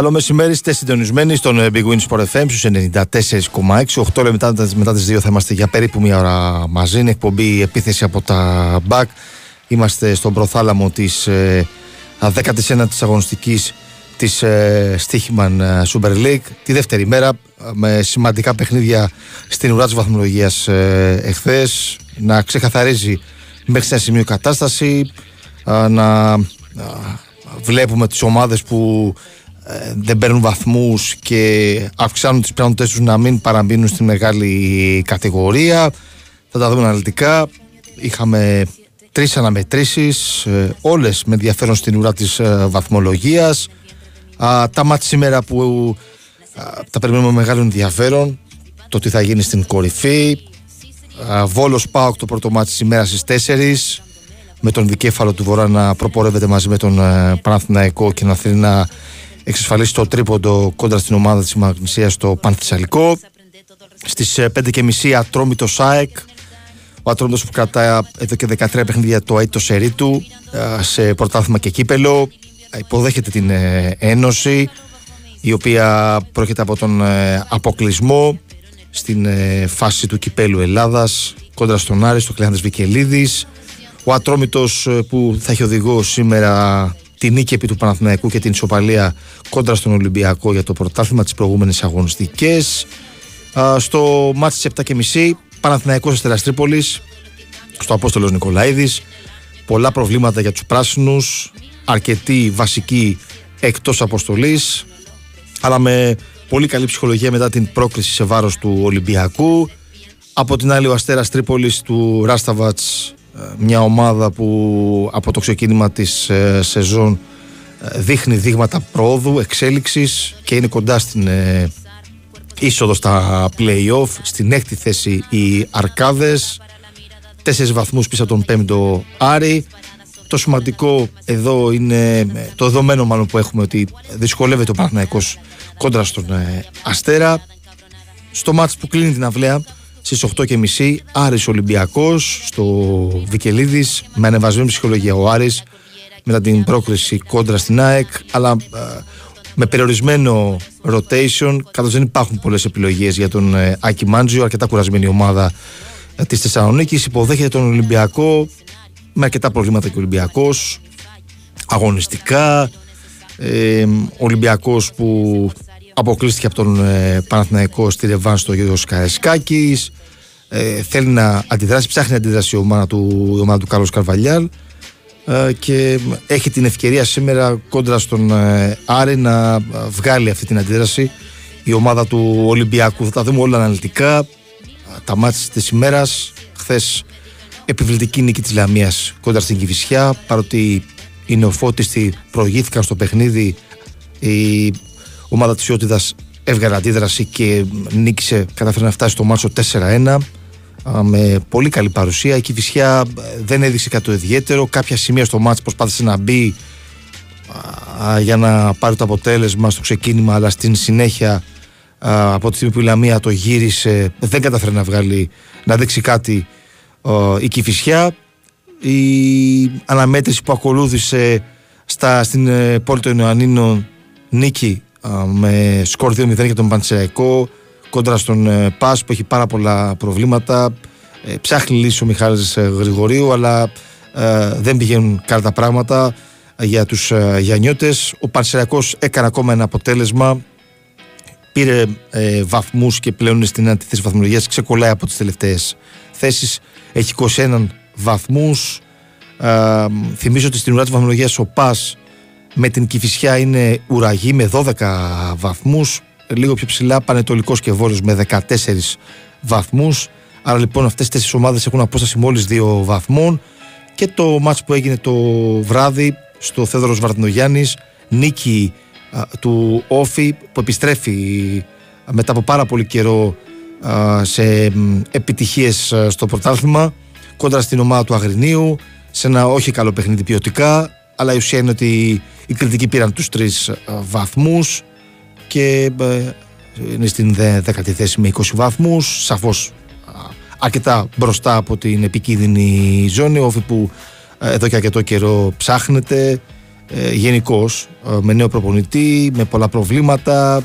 Καλό μεσημέρι, είστε συντονισμένοι στον ε, Big Win Sport FM στους 94,6. 8 λεπτά μετά τις 2 θα είμαστε για περίπου μία ώρα μαζί. Είναι εκπομπή επίθεση από τα back. Είμαστε στον προθάλαμο της ε, 19ης αγωνιστικής της ε, Stichman ε, Super League. Τη δεύτερη μέρα με σημαντικά παιχνίδια στην ουρά της βαθμολογίας ε, εχθές. Να ξεκαθαρίζει μέχρι σε ένα σημείο κατάσταση. να βλέπουμε τις ομάδες που ε, δεν παίρνουν βαθμούς και αυξάνουν τις πιθανότητες τους να μην παραμπίνουν στη μεγάλη κατηγορία. Θα τα δούμε αναλυτικά. Είχαμε τρεις αναμετρήσεις, ε, όλες με ενδιαφέρον στην ουρά της ε, βαθμολογίας. τα μάτια σήμερα που τα περιμένουμε με μεγάλο ενδιαφέρον, το τι θα γίνει στην κορυφή. Βόλος Πάοκ το πρώτο μάτι σήμερα στις 4 με τον δικέφαλο του Βορρά να προπορεύεται μαζί με τον Παναθηναϊκό και να θέλει να εξασφαλίσει το τρίποντο κόντρα στην ομάδα της Μαγνησίας στο Πανθυσσαλικό. Στις 5.30 ατρόμητο ΣΑΕΚ, ο Ατρόμητος που κρατάει εδώ και 13 παιχνίδια το έτο σερί του σε πρωτάθλημα και κύπελο. Υποδέχεται την ε, Ένωση η οποία πρόκειται από τον ε, αποκλεισμό στην ε, φάση του κυπέλου Ελλάδας κόντρα στον Άρη, στο Κλειάντες Βικελίδης. Ο Ατρόμητος που θα έχει οδηγό σήμερα τη νίκη επί του Παναθηναϊκού και την ισοπαλία κόντρα στον Ολυμπιακό για το πρωτάθλημα της προηγούμενης αγωνιστικές. στο μάτι της 7.30 Παναθηναϊκός Αστεράς Τρίπολης στο Απόστολος Νικολαίδης πολλά προβλήματα για τους πράσινους αρκετοί βασικοί εκτός αποστολής αλλά με πολύ καλή ψυχολογία μετά την πρόκληση σε βάρος του Ολυμπιακού από την άλλη ο Αστέρας Τρίπολης του Ράσταβατς μια ομάδα που από το ξεκίνημα της ε, σεζόν ε, δείχνει δείγματα πρόοδου, εξέλιξης και είναι κοντά στην ε, είσοδο στα play-off, στην έκτη θέση οι Αρκάδες, τέσσερις βαθμούς πίσω από τον πέμπτο Άρη. Το σημαντικό εδώ είναι το δεδομένο μάλλον που έχουμε ότι δυσκολεύεται ο Παναθηναϊκός κόντρα στον Αστέρα. Στο μάτς που κλείνει την αυλαία στις 8.30 Άρης Ολυμπιακός στο Βικελίδης με ανεβασμένη ψυχολογία ο Άρης μετά την πρόκριση κόντρα στην ΑΕΚ αλλά ε, με περιορισμένο rotation καθώς δεν υπάρχουν πολλές επιλογές για τον ε, Άκη Μάντζιο αρκετά κουρασμένη ομάδα ε, της Θεσσαλονίκης υποδέχεται τον Ολυμπιακό με αρκετά προβλήματα και ο Ολυμπιακός αγωνιστικά ε, Ολυμπιακός που αποκλείστηκε από τον ε, Παναθηναϊκό στη Ρεβάνς στο Γιώργο Καρεσκάκης ε, θέλει να αντιδράσει, ψάχνει να αντιδράσει η ομάδα του, η ομάδα του Κάρλος Καρβαλιάλ. Ε, και έχει την ευκαιρία σήμερα κόντρα στον ε, Άρη να βγάλει αυτή την αντίδραση η ομάδα του Ολυμπιακού. Θα τα δούμε όλα αναλυτικά. Τα μάτια της ημέρας. Χθες επιβλητική νίκη της Λαμίας κόντρα στην Κηφισιά παρότι οι νεοφώτιστοι προηγήθηκαν στο παιχνίδι η ομάδα της Ιώτιδας έβγαλε αντίδραση και νίκησε, κατάφερε να φτάσει στο μάτσο 4-1 με πολύ καλή παρουσία. Η Κηφισιά ε, δεν έδειξε κάτι το ιδιαίτερο. Κάποια σημεία στο μάτσο προσπάθησε να μπει για να πάρει το αποτέλεσμα στο ξεκίνημα, αλλά στην συνέχεια από τη στιγμή που η Λαμία το γύρισε, δεν κατάφερε να βγάλει, να δείξει κάτι η Κηφισιά. η αναμέτρηση που ακολούθησε στα, στην ε, πόλη των Ιωαννίνων νίκη με σκορ 2-0 για τον Παντσεραϊκό κόντρα στον ε, Πας που έχει πάρα πολλά προβλήματα. Ε, ψάχνει λύση ο Μιχάλης Γρηγορίου αλλά δεν πηγαίνουν καλά τα πράγματα για τους Γιαννιώτες. Ο Παντσεραϊκός έκανε ακόμα ένα αποτέλεσμα. Πήρε ε, βαθμούς και πλέον είναι στην αντίθεση βαθμολογίας. Ξεκολλάει από τις τελευταίες θέσεις. Έχει 21 βαθμούς. Ε, θυμίζω ότι στην ουρά της βαθμολογίας ο Πας με την Κηφισιά είναι ουραγή με 12 βαθμούς. Λίγο πιο ψηλά Πανετολικός και Βόρειος με 14 βαθμούς. Άρα λοιπόν αυτές τις τέσσερις ομάδες έχουν απόσταση μόλις 2 βαθμών. Και το μάτς που έγινε το βράδυ στο Θέδωρος Βαρδινογιάννης νίκη του Όφη που επιστρέφει μετά από πάρα πολύ καιρό σε επιτυχίες στο πρωτάθλημα κόντρα στην ομάδα του Αγρινίου σε ένα όχι καλό παιχνίδι ποιοτικά αλλά η ουσία είναι ότι οι κριτικοί πήραν τους τρεις βαθμούς και είναι στην δέκατη θέση με 20 βαθμούς σαφώς αρκετά μπροστά από την επικίνδυνη ζώνη όφη που εδώ και αρκετό καιρό ψάχνεται ε, γενικώς ε, με νέο προπονητή, με πολλά προβλήματα.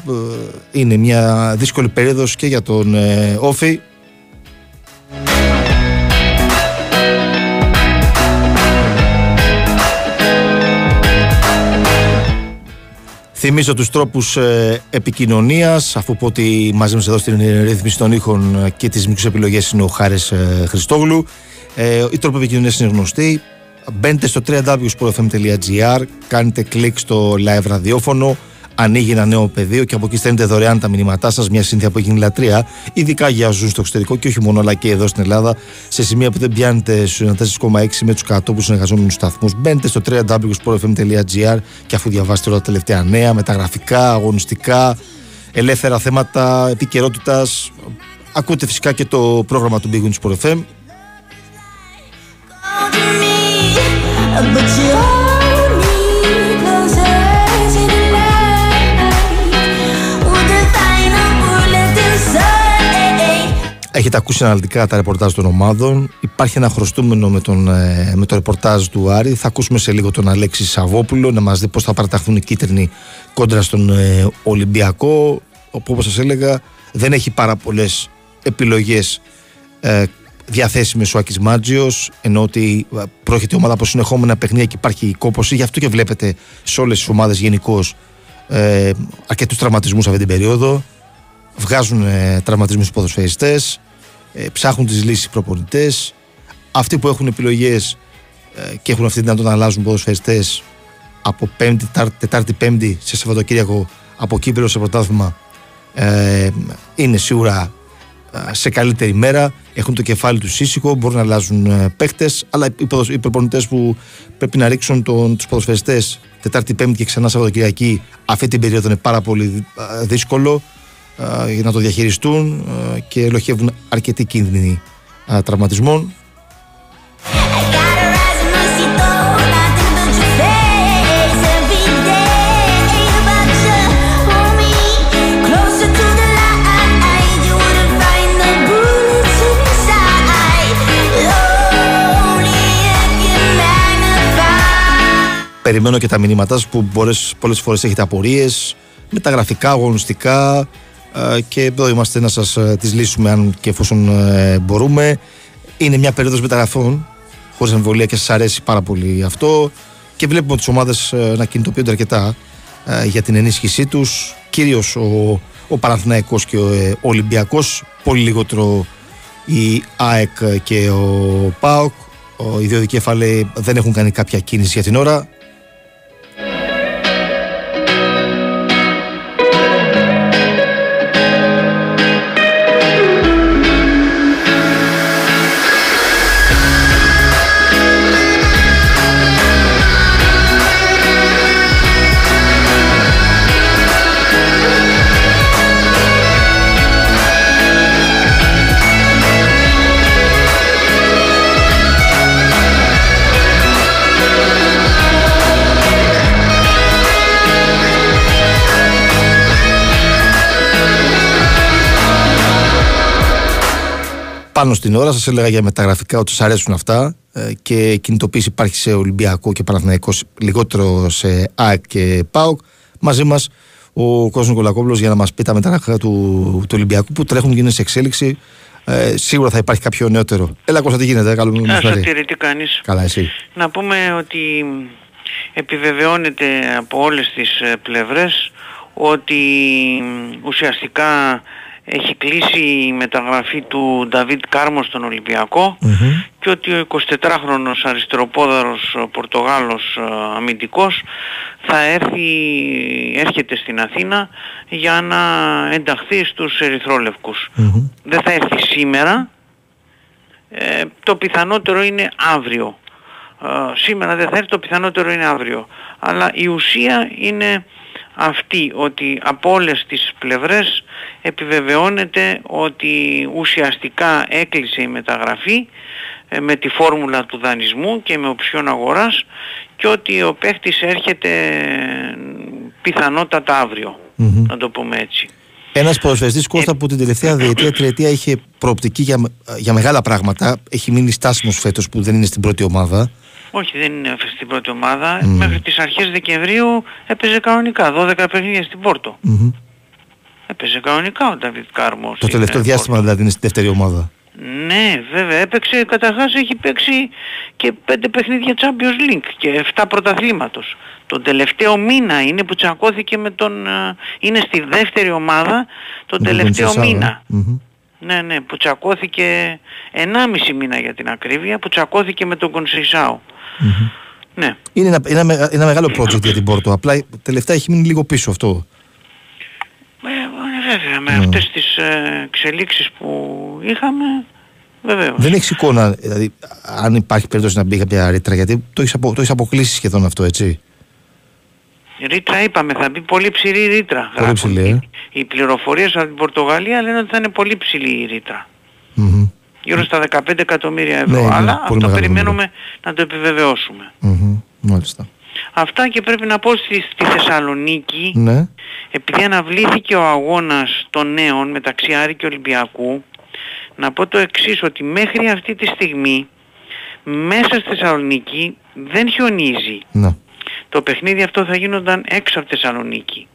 Ε, είναι μια δύσκολη περίοδος και για τον ε, Όφη. Θυμίζω τους τρόπους ε, επικοινωνίας αφού πω ότι μαζί μας εδώ στην ρύθμιση των ήχων και τις μικρές επιλογές είναι ο Χάρης ε, Χριστόγλου. Ε, οι τρόποι επικοινωνίας είναι γνωστοί. Μπαίνετε στο www.sportfm.gr, κάνετε κλικ στο live ραδιόφωνο, ανοίγει ένα νέο πεδίο και από εκεί στέλνετε δωρεάν τα μηνύματά σας. Μια σύνθια που έχει γίνει λατρεία, ειδικά για ζουν στο εξωτερικό και όχι μόνο, αλλά και εδώ στην Ελλάδα, σε σημεία που δεν πιάνετε στους 94,6 με τους κατόπου συνεργαζόμενους σταθμούς. Μπαίνετε στο www.sportfm.gr και αφού διαβάσετε όλα τα τελευταία νέα, μεταγραφικά, αγωνιστικά, ελεύθερα θέματα επικαιρότητας, ακούτε φυσικά και το πρόγραμμα του Big Win Sport FM Έχετε ακούσει αναλυτικά τα ρεπορτάζ των ομάδων. Υπάρχει ένα χρωστούμενο με, τον, ε, με το ρεπορτάζ του Άρη. Θα ακούσουμε σε λίγο τον Αλέξη Σαββόπουλο να μας δει πώς θα παραταχθούν οι κίτρινοι κόντρα στον ε, Ολυμπιακό. Όπου όπως σας έλεγα δεν έχει πάρα πολλές επιλογές ε, διαθέσιμη ο Άκης Μάτζιος, ενώ ότι ε, πρόκειται ομάδα από συνεχόμενα παιχνίδια και υπάρχει κόποση. Γι' αυτό και βλέπετε σε όλες τις ομάδες γενικώς ε, αρκετούς τραυματισμούς αυτή την περίοδο. Βγάζουν ε, τραυματισμούς στου ποδοσφαιριστές, ε, ψάχνουν τις λύσεις προπονητές. Αυτοί που έχουν επιλογές ε, και έχουν αυτή την δυνατότητα να αλλάζουν ποδοσφαιριστές από πέμπτη, Τετάρτη, Πέμπτη σε Σαββατοκύριακο από Κύπρο σε πρωτάθλημα ε, είναι σίγουρα σε καλύτερη μέρα, έχουν το κεφάλι τους ήσυχο, μπορούν να αλλάζουν ε, παίχτε, αλλά οι προπονητές που πρέπει να ρίξουν τους ποδοσφαιριστές Τετάρτη, Πέμπτη και ξανά Σαββατοκυριακή, αυτή την περίοδο είναι πάρα πολύ δύσκολο για να το διαχειριστούν και ελοχεύουν αρκετοί κίνδυνοι τραυματισμών. περιμένω και τα μηνύματά σας που πολλές, πολλές φορές έχετε απορίες μεταγραφικά, αγωνιστικά ε, και εδώ είμαστε να σας ε, τις λύσουμε αν και εφόσον ε, μπορούμε. Είναι μια περίοδος μεταγραφών χωρίς εμβολία και σας αρέσει πάρα πολύ αυτό. Και βλέπουμε τις ομάδες να κινητοποιούνται αρκετά για την ενίσχυσή τους. Κυρίως ο, ο Παναθηναϊκός και ο, ο Ολυμπιακός πολύ λιγότερο η ΑΕΚ και ο ΠΑΟΚ. Οι δύο δικέφαλοι δεν έχουν κάνει κάποια κίνηση για την ώρα πάνω στην ώρα. Σας έλεγα για μεταγραφικά ότι σας αρέσουν αυτά ε, και κινητοποίηση υπάρχει σε Ολυμπιακό και Παναθηναϊκός, λιγότερο σε ΑΕΚ και ΠΑΟΚ. Μαζί μας ο Κόσμο Νικολακόπουλος για να μας πει τα μεταγραφικά του, του Ολυμπιακού που τρέχουν και είναι σε εξέλιξη. Ε, σίγουρα θα υπάρχει κάποιο νεότερο. Έλα Κώστα τι γίνεται, καλό μου τι κάνεις; Καλά εσύ. Να πούμε ότι επιβεβαιώνεται από όλες τις ε, πλευρές ότι ουσιαστικά έχει κλείσει η μεταγραφή του Νταβίτ Κάρμο στον ολυμπιακο και ότι ο 24χρονος αριστεροπόδαρος Πορτογάλος ε, αμυντικός θα έρθει, έρχεται στην Αθήνα για να ενταχθεί στους ερυθρόλευκους. Δεν θα έρθει σήμερα, ε, το πιθανότερο είναι αύριο. Ε, σήμερα δεν θα έρθει, το πιθανότερο είναι αύριο. Αλλά η ουσία είναι αυτή ότι από όλες τις πλευρές επιβεβαιώνεται ότι ουσιαστικά έκλεισε η μεταγραφή ε, με τη φόρμουλα του δανεισμού και με οψιόν αγοράς και ότι ο παίχτης έρχεται πιθανότατα να το πούμε έτσι. Ένας ποδοσφαιριστής Κώστα ε, που την τελευταία διετία, τριετία είχε προοπτική για, για μεγάλα πράγματα. Έχει μείνει στάσιμος φέτος που δεν είναι στην πρώτη ομάδα. Όχι, δεν είναι στην πρώτη ομάδα. Μέχρι τις αρχές Δεκεμβρίου έπαιζε κανονικά. 12 παιχνίδια στην Πόρτο. Mm-hmm. Έπαιζε κανονικά ο Νταβίτ Κάρμος. Το τελευταίο διάστημα δηλαδή είναι στη δεύτερη ομάδα. Ναι, βέβαια. Έπαιξε, καταρχάς έχει παίξει και 5 παιχνίδια Champions League και 7 πρωταθλήματος. Τον τελευταίο μήνα είναι που τσακώθηκε με τον... Ε, είναι στη δεύτερη ομάδα τον τελευταίο μήνα. Mm-hmm. Ναι, ναι, που τσακώθηκε 1,5 μήνα για την ακρίβεια, που τσακώθηκε με τον κονσεισαου Ναι. Είναι ένα, ένα, ένα μεγάλο project για την Πόρτο, απλά τελευταία έχει μείνει λίγο πίσω αυτό. Ε, ε βέβαια, με mm. αυτές τις ε, εξελίξεις που είχαμε, βεβαίως. Δεν έχεις εικόνα, δηλαδή, αν υπάρχει περίπτωση να μπει κάποια ρήτρα, γιατί το έχεις, απο, το έχεις αποκλείσει σχεδόν αυτό, έτσι. Ρήτρα είπαμε, θα μπει πολύ ψηλή ρήτρα. Πολύ ψηλή, ε. Οι πληροφορίες από την Πορτογαλία λένε ότι θα είναι πολύ ψηλή η ρήτρα. Mm-hmm. Γύρω στα 15 εκατομμύρια ευρώ. Ναι, Αλλά αυτό περιμένουμε να το επιβεβαιώσουμε. Mm-hmm. Μάλιστα. Αυτά και πρέπει να πω στη, στη Θεσσαλονίκη, ναι. επειδή αναβλήθηκε ο αγώνας των νέων μεταξύ Άρη και Ολυμπιακού, να πω το εξής, ότι μέχρι αυτή τη στιγμή μέσα στη Θεσσαλονίκη δεν χιονίζει. Ναι το παιχνίδι αυτό θα γίνονταν έξω από Θεσσαλονίκη.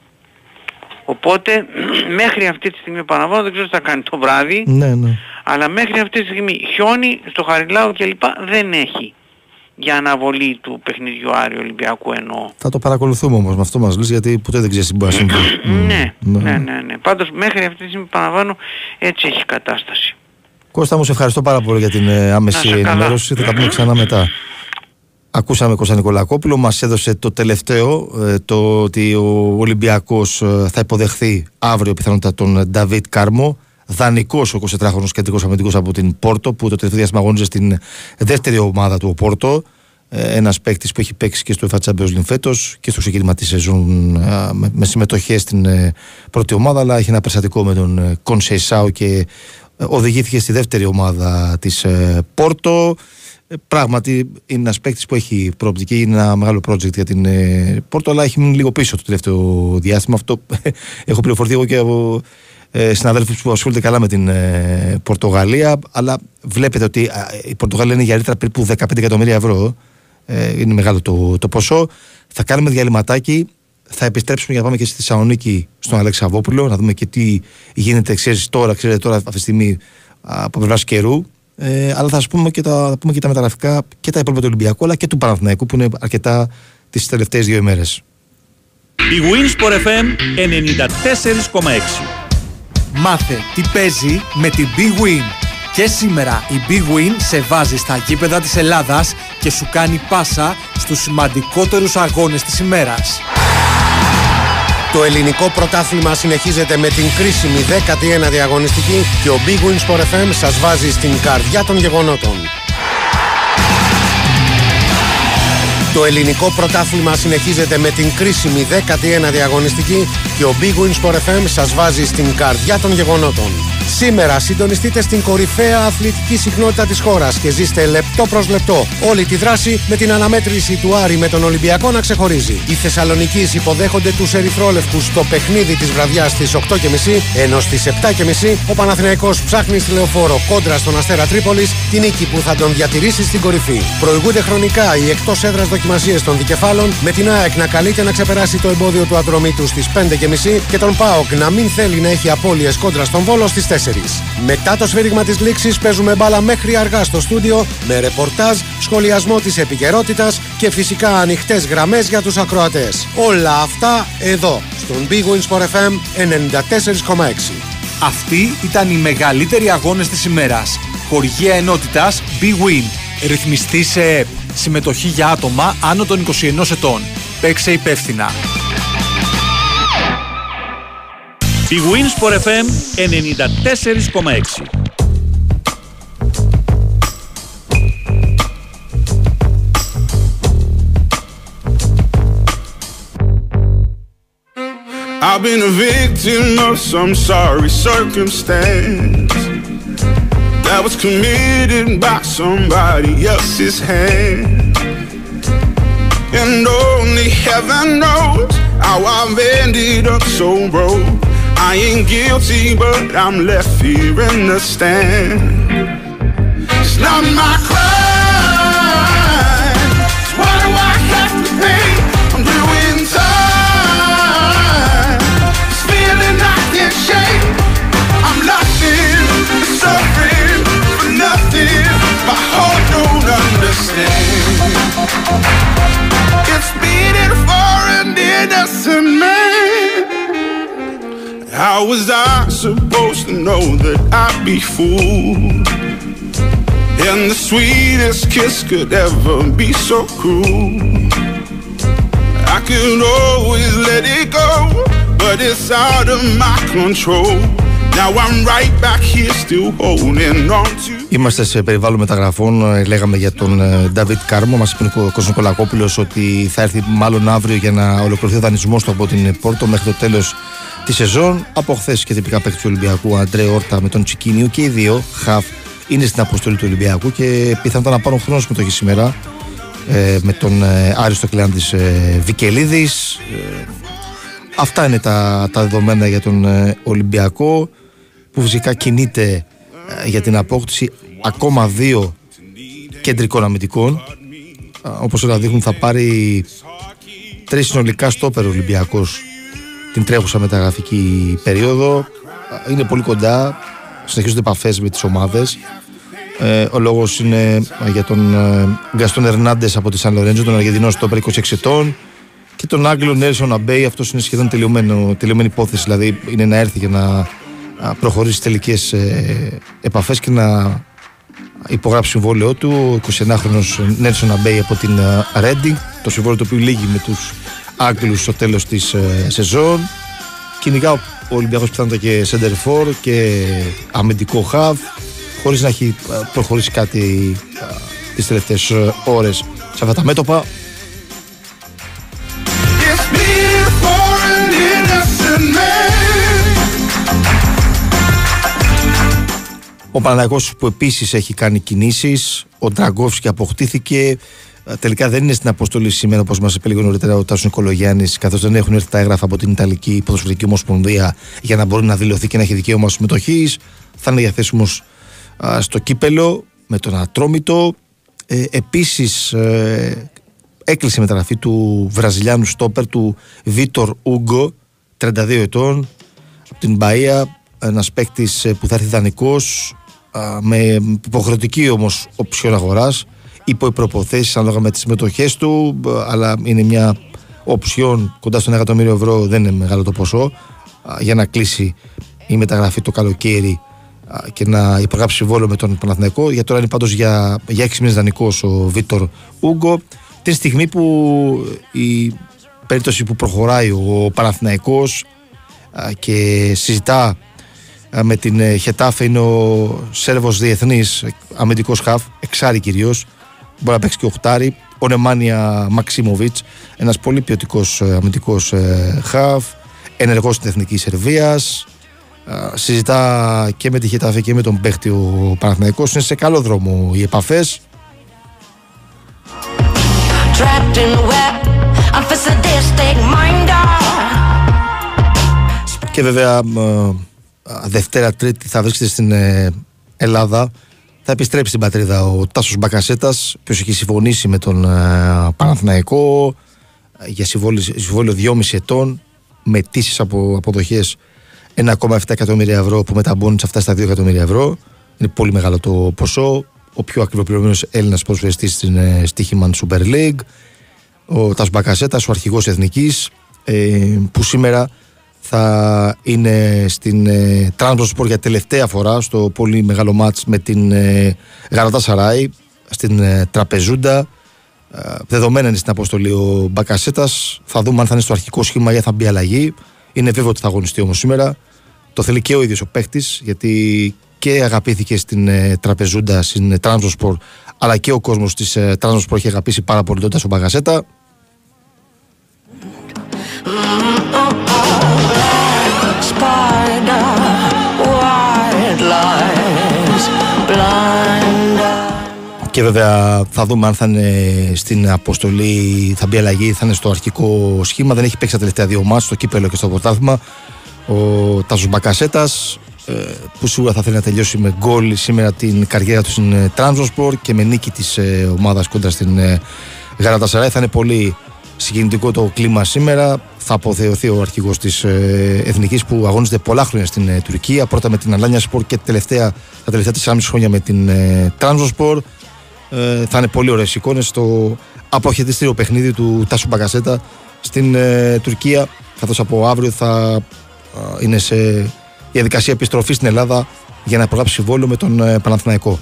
Οπότε μέχρι αυτή τη στιγμή παραβάνω δεν ξέρω τι θα κάνει το βράδυ. Ναι, ναι. Αλλά μέχρι αυτή τη στιγμή χιόνι στο Χαριλάου κλπ. δεν έχει για αναβολή του παιχνιδιού Άρη Ολυμπιακού εννοώ. Θα το παρακολουθούμε όμως με αυτό μας λες γιατί ποτέ δεν ξέρεις τι μπορεί να συμβεί. ναι, ναι, ναι, ναι, ναι. Πάντως μέχρι αυτή τη στιγμή παραβάνω έτσι έχει κατάσταση. Κώστα μου σε ευχαριστώ πάρα πολύ για την ε, άμεση ενημέρωση. Θα τα πούμε ξανά μετά. Ακούσαμε Κώστα Νικολακόπουλο, μας έδωσε το τελευταίο, ε, το ότι ο Ολυμπιακός ε, θα υποδεχθεί αύριο πιθανότητα τον Νταβίτ Κάρμο, δανεικός ο 24χρονος κεντρικός αμυντικός από την Πόρτο, που το τελευταίο διάστημα αγωνίζεται στην δεύτερη ομάδα του ο Πόρτο, ε, ένας παίκτης που έχει παίξει και στο UEFA Champions League φέτος και στο ξεκίνημα της σεζόν με συμμετοχές στην πρώτη ομάδα, αλλά έχει ένα περιστατικό με τον Κονσεϊσάου και οδηγήθηκε στη δεύτερη ομάδα της Πόρτο. Ε, πράγματι είναι ένας παίκτης που έχει προοπτική, είναι ένα μεγάλο project για την ε, Πόρτο, αλλά έχει μείνει λίγο πίσω το τελευταίο διάστημα. Αυτό έχω πληροφορηθεί εγώ και από ε, συναδέλφου που ασχολούνται καλά με την ε, Πορτογαλία. Αλλά βλέπετε ότι η Πορτογαλία είναι για ρήτρα περίπου 15 εκατομμύρια ευρώ. Ε, είναι μεγάλο το, το ποσό. Θα κάνουμε διαλυματάκι. Θα επιστρέψουμε για να πάμε και στη Θεσσαλονίκη στον Αλεξαβόπουλο, να δούμε και τι γίνεται, ξέρεις, τώρα, ξέρετε τώρα αυτή τη στιγμή από πλευράς καιρού. Ε, αλλά θα, πούμε και τα, θα πούμε και τα μεταγραφικά και τα υπόλοιπα του Ολυμπιακού αλλά και του Παναθηναϊκού που είναι αρκετά τις τελευταίες δύο ημέρες. Η Winsport FM 94,6 Μάθε τι παίζει με την Big Win. Και σήμερα η Big Win σε βάζει στα γήπεδα της Ελλάδας και σου κάνει πάσα στους σημαντικότερους αγώνες της ημέρας. Το ελληνικό πρωτάθλημα συνεχίζεται με την κρίσιμη 19η διαγωνιστική και ο Big Wins for FM σας βάζει στην καρδιά των γεγονότων. Το ελληνικό πρωτάθλημα συνεχίζεται με την κρίσιμη 19η διαγωνιστική και ο Big Wins for FM σας βάζει στην καρδιά των γεγονότων. Σήμερα συντονιστείτε στην κορυφαία αθλητική συχνότητα της χώρας και ζήστε λεπτό προς λεπτό όλη τη δράση με την αναμέτρηση του Άρη με τον Ολυμπιακό να ξεχωρίζει. Οι Θεσσαλονικοί υποδέχονται τους Ερυθρόλευκους στο παιχνίδι της βραδιάς στις 8.30 ενώ στις 7.30 ο Παναθηναϊκός ψάχνει στη λεωφόρο κόντρα στον Αστέρα Τρίπολης τη νίκη που θα τον διατηρήσει στην κορυφή. Προηγούνται χρονικά οι εκτός έδρας δοκιμασίες των δικεφάλων με την ΑΕΚ να καλείται να ξεπεράσει το εμπόδιο του ατρωμίτου στις 5.30 και τον ΠΑΟΚ να μην θέλει να έχει απώλειες κόντρα στον Βόλο στις 4. Μετά το σφύριγμα της λήξης παίζουμε μπάλα μέχρι αργά στο στούντιο με ρεπορτάζ, σχολιασμό της επικαιρότητας και φυσικά ανοιχτές γραμμές για τους ακροατές. Όλα αυτά εδώ στον Big Wins for FM 94,6. Αυτοί ήταν οι μεγαλύτεροι αγώνες της ημέρας. Χορηγία ενότητας Big Win. Ρυθμιστή σε ΕΠ. Συμμετοχή για άτομα άνω των 21 ετών. Παίξε υπεύθυνα. Η Wins for FM 94,6. I've been a victim of some sorry circumstance that was committed by somebody else's hand. And only heaven knows how I've ended up so broke. I ain't guilty, but I'm left here in the stand. It's not my crime. How was I supposed to know that I'd be fooled? And the sweetest kiss could ever be so cruel. I could always let it go, but it's out of my control. Now I'm right back here still holding on to. Είμαστε σε περιβάλλον μεταγραφών. Ε, Λέγαμε για τον ε, Νταβίτ Κάρμο. Μας είπε ο Κώσο Νικολακόπουλος ότι θα έρθει μάλλον αύριο για να ολοκληρωθεί ο δανεισμός του από την Πόρτο μέχρι το τέλος της σεζόν. Από χθες και τυπικά παίκτη του Ολυμπιακού, Αντρέ Όρτα με τον Τσικίνιο και οι δύο χαφ είναι στην αποστολή του Ολυμπιακού και πιθανότατα να πάρουν χρόνος συμμετοχή σήμερα ε, με τον ε, Άριστο Κλάντη ε, Βικελίδης. Ε, αυτά είναι τα, τα δεδομένα για τον ε, Ολυμπιακό που φυσικά κινείται ε, για την απόκτηση ακόμα δύο κεντρικών αμυντικών. Ε, Όπως όλα δείχνουν θα πάρει τρεις συνολικά στόπερ ο Ολυμπιακός την τρέχουσα μεταγραφική περίοδο. Ε, Είναι πολύ κοντά, συνεχίζονται επαφές με τις ομάδες. Ε, ο λόγος είναι ε, για τον ε, Γκαστόν Ερνάντες από τη Σαν Λορέντζο, τον Αργεντινό στόπερ 26 ετών. Και τον Άγγλο Νέλσον Αμπέι, αυτός είναι σχεδόν τελειωμένο, τελειωμένη υπόθεση. Δηλαδή είναι να έρθει για να α, προχωρήσει στις τελικές ε, επαφές και να υπογράψει συμβόλαιό του. Ο 29χρονο Νέλσον Αμπέι από την Ρέντινγκ. Το συμβόλαιο το οποίο λύγει με τους Άγγλους στο τέλος της ε, σεζόν. Κυνηγά ο Ολυμπιακός πιθανότατα και center for και αμυντικό χαβ χωρίς να έχει ε, προχωρήσει κάτι ε, τις τελευταίες ε, ώρες σε αυτά τα μέτωπα. Ο Παναγιώτης που επίσης έχει κάνει κινήσεις, ο Ντραγκόφσκι αποκτήθηκε, Ε, τελικά δεν είναι στην αποστολή σήμερα όπως μας είπε λίγο νωρίτερα ο Τάσος Νικολογιάννης καθώς δεν έχουν έρθει τα έγγραφα από την Ιταλική Ποδοσφαιρική Ομοσπονδία για να μπορεί να δηλωθεί και να έχει δικαίωμα συμμετοχής. Θα είναι διαθέσιμος α, στο κύπελο με τον Ατρόμητο. Ε, επίσης ε, έκλεισε η μεταγραφή του Βραζιλιάνου στόπερ του Βίτορ Ούγκο 32 ετών από την Μπαΐα ένας παίκτης που θα έρθει δανεικός. α, με υποχρεωτική όμως οψιόν αγοράς υπό προποθέσεις ανάλογα με τις συμμετοχές του μπ, αλλά είναι μια οψιόν κοντά στον 1 εκατομμύριο ευρώ δεν είναι μεγάλο το ποσό α, για να κλείσει η μεταγραφή το καλοκαίρι α, και να υπογράψει συμβόλαιο με τον Παναθηναϊκό. Για τώρα είναι πάντως για, για 6 μήνες δανεικός ο Βίτορ Ούγκο. Την στιγμή που η περίπτωση που προχωράει ο Παναθηναϊκός α, και συζητά α, με την ε, Χετάφε είναι ο Σέρβος Διεθνής αμυντικός χαφ, εξάρι κυρίως. Μπορεί να παίξει και οχτάρι ο Νεμάνια Μαξίμοβιτς ένας πολύ ποιοτικός ε, αμυντικός ε, χαφ. Ενεργός στην Εθνική Σερβίας. Α, συζητά και με τη Χετάφε και με τον παίχτη ο Παναθηναϊκός. Είναι σε καλό δρόμο οι επαφές. Trapped in the web, I'm for sadistic minder. και βέβαια ε, α, Δευτέρα Τρίτη θα βρίσκεται στην ε, Ελλάδα. Θα επιστρέψει στην πατρίδα ο Τάσος Μπακασέτας ο έχει συμφωνήσει με τον ε, Παναθηναϊκό ε, για συμβόλαιο, συμβόλαιο 2,5 ετών με τήσεις από αποδοχές 1,7 εκατομμύρια ευρώ που μεταμπώνουν σε αυτά στα 2 εκατομμύρια ευρώ. Είναι πολύ μεγάλο το ποσό. Ο πιο ακριβοπληρωμένος Έλληνας ποδοσφαιριστής στην ε, Στίχημαν Super League. Ο Τάσος Μπακασέτας, ο αρχηγός εθνικής ε, που σήμερα θα είναι στην ε, Transport για τελευταία φορά στο πολύ μεγάλο μάτς με την ε, Γαρατά Σαράι στην ε, Τραπεζούντα. Ε, δεδομένα είναι στην αποστολή ο Μπακασέτας. Θα δούμε αν θα είναι στο αρχικό σχήμα ή θα μπει αλλαγή. Είναι βέβαιο ότι θα αγωνιστεί όμως σήμερα. Το θέλει και ο ίδιος ο παίχτης γιατί και αγαπήθηκε στην ε, Τραπεζούντα στην ε, Transport αλλά και ο κόσμος της ε, Transport έχει αγαπήσει πάρα πολύ τότε στον Μπακασέτα Και βέβαια θα δούμε αν θα είναι στην αποστολή, θα μπει αλλαγή, θα είναι στο αρχικό σχήμα. Δεν έχει παίξει τα τελευταία δύο μάτς, στο κύπελο και στο πρωτάθλημα. Ο Τάσος Μπακασέτας, ε, που σίγουρα θα θέλει να τελειώσει με γκολ σήμερα την καριέρα του στην ε, Transport και με νίκη της ε, ομάδας κόντρα στην ε, Γαρατασαράη. Θα είναι πολύ συγκινητικό το κλίμα σήμερα. Θα αποθεωθεί ο αρχηγός της ε, Εθνικής που αγωνίζεται πολλά χρόνια στην ε, Τουρκία. Πρώτα με την Αλάνια Σπορ και τελευταία, τα τελευταία 4,5 χρόνια με την ε, Transport. Ε, θα είναι πολύ ωραίες εικόνες στο αποχαιρετιστήριο παιχνίδι του Τάσου Μπαγκασέτα στην ε, Τουρκία καθώς από αύριο θα ε, είναι σε διαδικασία επιστροφής στην Ελλάδα για να προγράψει συμβόλαιο με τον ε, Παναθηναϊκό.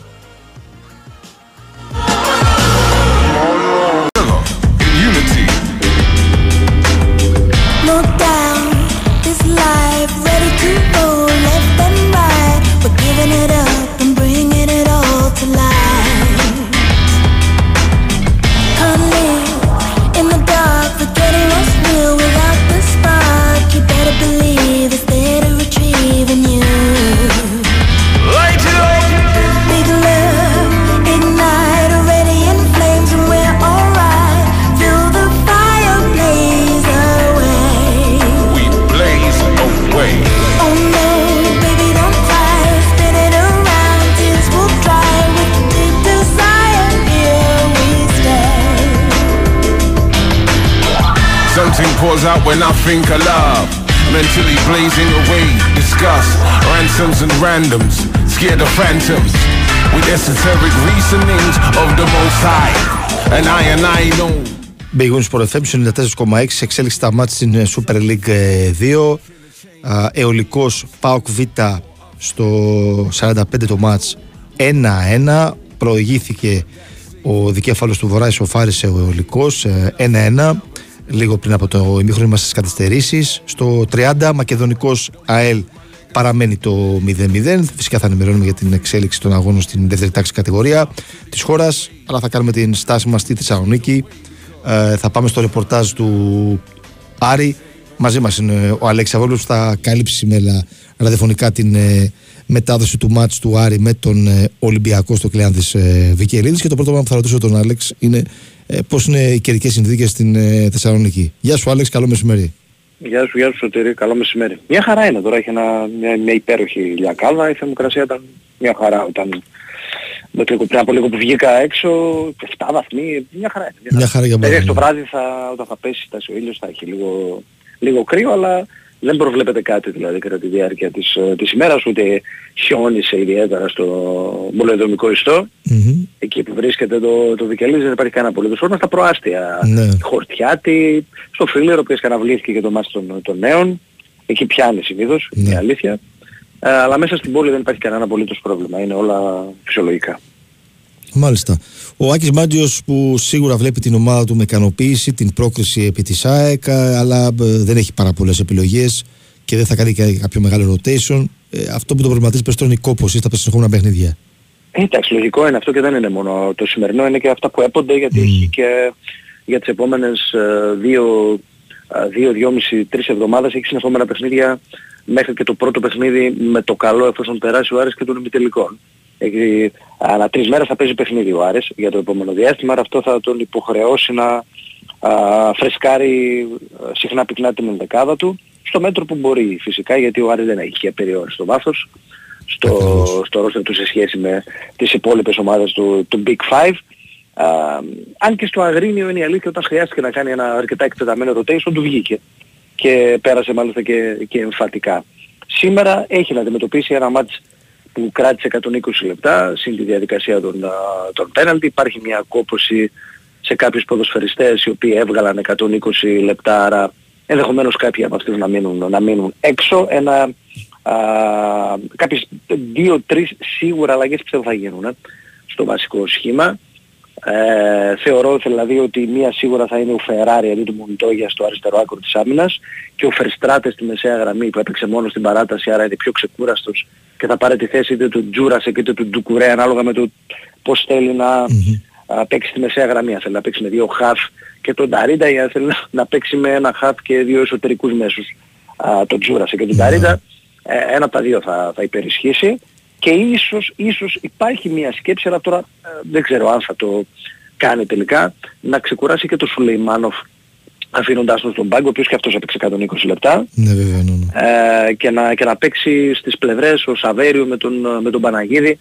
Think of love. Mentally blazing away, disgust, ransoms and randoms, scared of phantoms. With esoteric reasonings of the most high. And I and I know. Big Wins Sport FM στο 94,6 σε εξέλιξη στα μάτια στην ε, Super League ε, 2. Α, Αιωλικός Πάοκ Β στο 45 το μάτς 1-1. Προηγήθηκε ο δικέφαλος του Βορρά ισοφάρισε ο Αιωλικός ε, 1-1. Λίγο πριν από το ημίχρονο είμαστε στις καθυστερήσεις. Στο 30 Μακεδονικός ΑΕΛ παραμένει το 0-0. Φυσικά θα ενημερώνουμε για την εξέλιξη των αγώνων στην δεύτερη τάξη κατηγορία της χώρας. Αλλά θα κάνουμε την στάση μας στη Θεσσαλονίκη. Ε, θα πάμε στο ρεπορτάζ του Άρη. Μαζί μας είναι ο Αλέξης Αβόλος που θα καλύψει σήμερα ραδιοφωνικά την ε, μετάδοση του μάτς του Άρη με τον ε, Ολυμπιακό στο Κλεάνδης ε, Βικελίδης και το πρώτο πράγμα που θα ρωτήσω τον Άλεξ είναι ε, πώς είναι οι καιρικές συνθήκες στην ε, Θεσσαλονίκη; Γεια σου Άλεξ, καλό μεσημέρι. Γεια σου, γεια σου Σωτήρη, καλό μεσημέρι. Μια χαρά είναι τώρα, έχει ένα, μια, μια υπέροχη λιακάδα, η θερμοκρασία ήταν μια χαρά όταν με το, πριν από λίγο που βγήκα έξω, 7 βαθμοί, μια χαρά είναι. Μια χαρά για Δηλαδή μένα. το βράδυ θα, όταν θα πέσει θα ο ήλιος θα έχει λίγο, λίγο κρύο, αλλά δεν προβλέπεται κάτι δηλαδή κατά τη διάρκεια της, ε, της ημέρας, ούτε χιόνισε ιδιαίτερα στο μολεδομικό ιστό. Μμμ. Εκεί που βρίσκεται το, το Βικελίδης δεν υπάρχει κανένα απολύτως πρόβλημα. Στα προάστια Ναι. Χορτιάτη, στο Φίλερο, ο οποίος καναβλήθηκε και το μάτι των, των νέων. Εκεί πιάνει συνήθως, Ναι. είναι αλήθεια. Ε, αλλά μέσα στην πόλη δεν υπάρχει κανένα απολύτως πρόβλημα. Είναι όλα φυσιολογικά. Μάλιστα. Ο Άκης Μάντζιος που σίγουρα βλέπει την ομάδα του με ικανοποίηση, την πρόκριση επί της ΑΕΚ, αλλά ε, δεν έχει πάρα πολλές επιλογές και δεν θα κάνει και κάποιο μεγάλο rotation. Ε, αυτό που τον προβληματίζει περισσότερο είναι η κόπωση στα συνεχόμενα παιχνίδια. Ε, εντάξει, λογικό είναι αυτό και δεν είναι μόνο το σημερινό, είναι και αυτά που έπονται γιατί έχει και για τις επόμενες ε, δύο 2-2,5-3 εβδομάδες έχει συνεχόμενα παιχνίδια μέχρι και το πρώτο παιχνίδι με το καλό εφόσον περάσει ο Άρης και των ημιτελικών. Έχει, ανά τρεις μέρες θα παίζει παιχνίδι ο Άρης για το επόμενο διάστημα, άρα αυτό θα τον υποχρεώσει να α, φρεσκάρει α, συχνά πυκνά την ενδεκάδα του, στο μέτρο που μπορεί φυσικά, γιατί ο Άρης δεν έχει απεριόριστο βάθος στο, στο ρόστερ του σε σχέση με τις υπόλοιπες ομάδες του, του Big Five. Α, αν και στο Αγρίνιο είναι η αλήθεια όταν χρειάστηκε να κάνει ένα αρκετά εκτεταμένο rotation του βγήκε και πέρασε μάλιστα και, και εμφατικά. Σήμερα έχει να αντιμετωπίσει ένα μάτς που κράτησε 120 λεπτά συν τη διαδικασία των, των πέναλτι. Υπάρχει μια κόπωση σε κάποιους ποδοσφαιριστές οι οποίοι έβγαλαν 120 λεπτά άρα ενδεχομένως κάποιοι από αυτούς να μείνουν, να μείνουν έξω. Ένα, α, κάποιες δύο-τρεις σίγουρα αλλαγές πιστεύω θα γίνουν ε, στο βασικό σχήμα. Ε, θεωρώ δηλαδή ότι μία σίγουρα θα είναι ο Φεράρι αντί του Μοντόγια στο αριστερό άκρο της άμυνας και ο Φερστράτες στη μεσαία γραμμή που έπαιξε μόνος στην παράταση άρα είναι πιο ξεκούραστος και θα πάρει τη θέση είτε του Τζούρασεκ είτε του Ντουκουρέ ανάλογα με το πώς θέλει να α, παίξει στη μεσαία γραμμή. Αν θέλει να παίξει με δύο χαφ και τον Ταρίντα ή αν θέλει να, να παίξει με ένα χαφ και δύο εσωτερικούς μέσους α, τον Τζούρασεκ και τον Ταρίντα. Ε, ένα από τα δύο θα, θα υπερισχύσει και ίσως, ίσως υπάρχει μια σκέψη, αλλά τώρα ε, δεν ξέρω αν θα το κάνει τελικά, να ξεκουράσει και το Σουλεϊμάνοφ αφήνοντάς τον στον πάγκο, ο οποίος και αυτός έπαιξε 120 λεπτά Ναι, βέβαια, ναι, ναι. ε, και, να, και να παίξει στις πλευρές ο Σαβέριο με τον, με τον Παναγίδη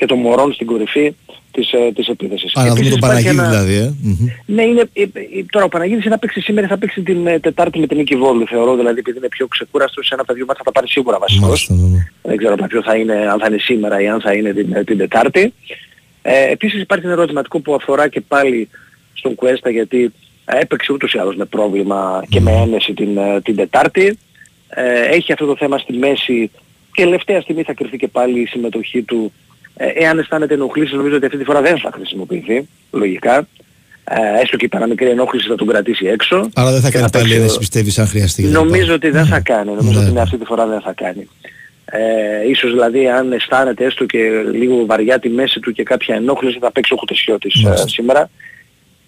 και τον Μωρόν στην κορυφή της, ε, της επίθεσης. Α, να δούμε Επίσης τον υπάρχει Παναγίδη ένα- δηλαδή, ε. Μμμ. ναι, είναι, ε, ε, τώρα ο Παναγίδης θα παίξει σήμερα, θα παίξει την ε, Τετάρτη με την Νίκη Βόλου, θεωρώ, δηλαδή επειδή είναι πιο ξεκούραστος, σε ένα από τα δύο μάτια θα τα πάρει σίγουρα βασικός. Μάλιστα, ναι, ναι. Δεν ξέρω από ποιο θα είναι, αν θα είναι σήμερα ή αν θα είναι την, την Τετάρτη. Ε, επίσης υπάρχει ένα ερωτηματικό που αφορά και πάλι στον Κουέστα γιατί ε, έπαιξε ούτως ή άλλως με πρόβλημα και με ένεση την, ε, την Τετάρτη. Ε, έχει αυτό το θέμα στη μέση και τελευταία στιγμή θα κρυφτεί και πάλι η συμμετοχή του. Ε, εάν αισθάνεται ενοχλήσεις νομίζω ότι αυτή τη φορά δεν θα χρησιμοποιηθεί, λογικά. Ε, έστω και η παραμικρή ενόχληση θα τον κρατήσει έξω. Άρα δεν θα Και κάνει πάλι παίξει ο- ένεση, πιστεύεις, αν χρειαστεί. για να Νομίζω πάρει. ότι δεν θα κάνει. Νομίζω Ναι. ότι ναι, αυτή τη φορά δεν θα κάνει. Ε, ίσως δηλαδή αν αισθάνεται έστω και λίγο βαριά τη μέση του και κάποια ενόχληση θα παίξει ο Χουτεσιώτης ε, Μάλιστα. σήμερα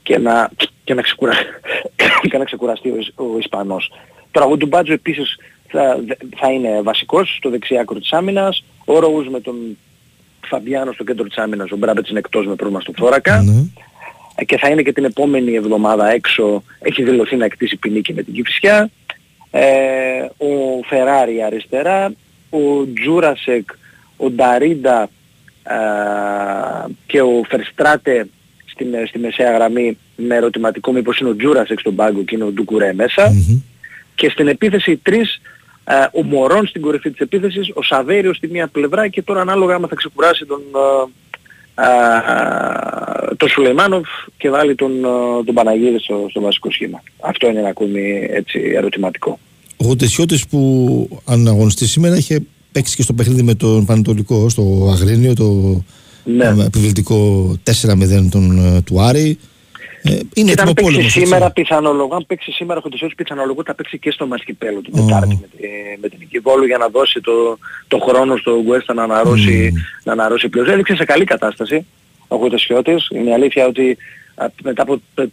και να, και να, ξεκουρα... και να ξεκουραστεί ο, Ισ- ο Ισπανός. Τώρα ο Ντουμπάτζο επίσης θα, θα είναι βασικός στο δεξί άκρο της άμυνας. Ο Ρόουζ με τον Φαμπιάνο στο κέντρο της άμυνας. Ο Μπράμπετς είναι εκτός με πρόβλημα στο θώρακα. Ναι. Ε, και θα είναι και την επόμενη εβδομάδα έξω. Έχει δηλωθεί να εκτίσει ποινή και με την Κηφισιά. Ε, ο Φεράρι αριστερά, ο Τζούρασεκ, ο Νταρίντα ε, και ο Φερστράτε στην, στη μεσαία γραμμή με ερωτηματικό μήπως είναι ο Τζούρασεκ στον πάγκο και είναι ο Ντουκουρέ μέσα. Μμμ. Και στην επίθεση οι τρεις, ε, ο Μωρόν στην κορυφή της επίθεσης, ο Σαβέριος στη μία πλευρά και τώρα ανάλογα άμα θα ξεκουράσει τον, ε, ε, τον Σουλεϊμάνοφ και βάλει τον, ε, τον Παναγίδη στο, στο βασικό σχήμα. Αυτό είναι ένα ακόμη έτσι ερωτηματικό. Ο Γοντεσιώτης που αν αγωνιστεί σήμερα είχε παίξει και στο παιχνίδι με τον Πανετολικό, στο Αγρίνιο, το Ναι. ε, επιβλητικό 4-0 τον, ε, του Άρη. Ε, είναι Και έτοιμο αν παίξει πόλεμος. σήμερα πιθανολογώ, αν παίξει σήμερα ο Χοντισιώτης πιθανολογώ θα παίξει και στο Μασκυπέλο την Ω. Τετάρτη με, τη, με την Νική Βόλου για να δώσει το, το χρόνο στο Γκουέστα να αναρρώσει, να αναρρώσει πλέον. Έδειξε σε καλή κατάσταση ο Χοντισιώτης. Είναι η αλήθεια ότι α, μετά από 4,5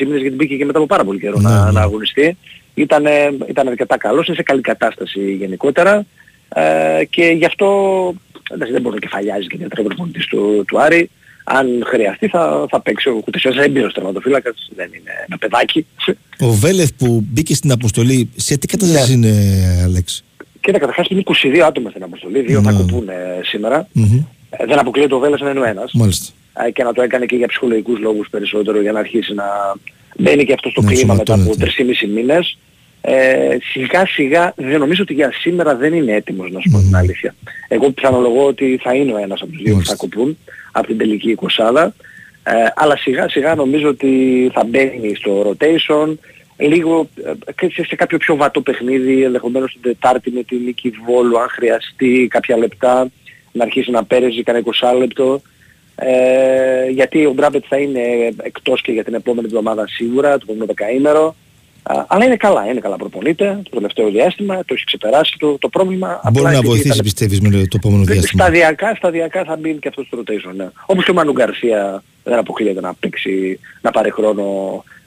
μήνες γιατί μπήκε και μετά από πάρα πολύ καιρό να, Ναι. να αγωνιστεί. Ήταν, ήταν αρκετά καλός, είναι σε καλή κατάσταση γενικότερα ε, και γι' αυτό εντάξει, δεν μπορεί να κεφαλιάζεις και για προπονητής του, του Άρη. Αν χρειαστεί θα, θα παίξει ο Κουτεσιώτης έμπειρος τερματοφύλακας, δεν είναι ένα παιδάκι. Ο Βέλεθ που μπήκε στην αποστολή, σε τι κατάσταση Ναι. είναι, Αλέξη. Κοίτα, καταρχάς είναι 22 άτομα στην αποστολή, δύο θα Ναι. κοπούν ε, σήμερα. Μμμ. Ε, δεν αποκλείεται ο Βέλας να είναι ο ένας. Μάλιστα. Ε, και να το έκανε και για ψυχολογικούς λόγους περισσότερο για να αρχίσει να μπαίνει και αυτός στο Να κλίμα μετά από ενσωματώνεται. 3,5 μήνες. Ε, σιγά σιγά δεν νομίζω ότι για σήμερα δεν είναι έτοιμος να σου πω την αλήθεια. Εγώ πιθανολογώ ότι θα είναι ο ένας από τους δύο που θα Μάλιστα. κοπούν από την τελική εικοσάδα. Ε, αλλά σιγά σιγά νομίζω ότι θα μπαίνει στο rotation λίγο ε, και σε, σε κάποιο πιο βατό παιχνίδι, ενδεχομένως την Τετάρτη με την Νίκη Βόλου, αν χρειαστεί κάποια λεπτά, να αρχίσει να παίρνει κανένα 20 λεπτό. Ε, γιατί ο Μπράμπετ θα είναι εκτός και για την επόμενη εβδομάδα σίγουρα, το επόμενο δεκαήμερο. Α, αλλά είναι καλά, είναι καλά προπονείται το τελευταίο διάστημα, το έχει ξεπεράσει το, το πρόβλημα. Μπορεί Απλά να επειδή βοηθήσει, ήταν- πιστεύεις, με το επόμενο διάστημα; Σταδιακά, σταδιακά θα μπει και αυτός στο rotation. Ναι. Όπως και ο Μανου Γκαρσία δεν αποκλείεται να παίξει, να πάρει χρόνο,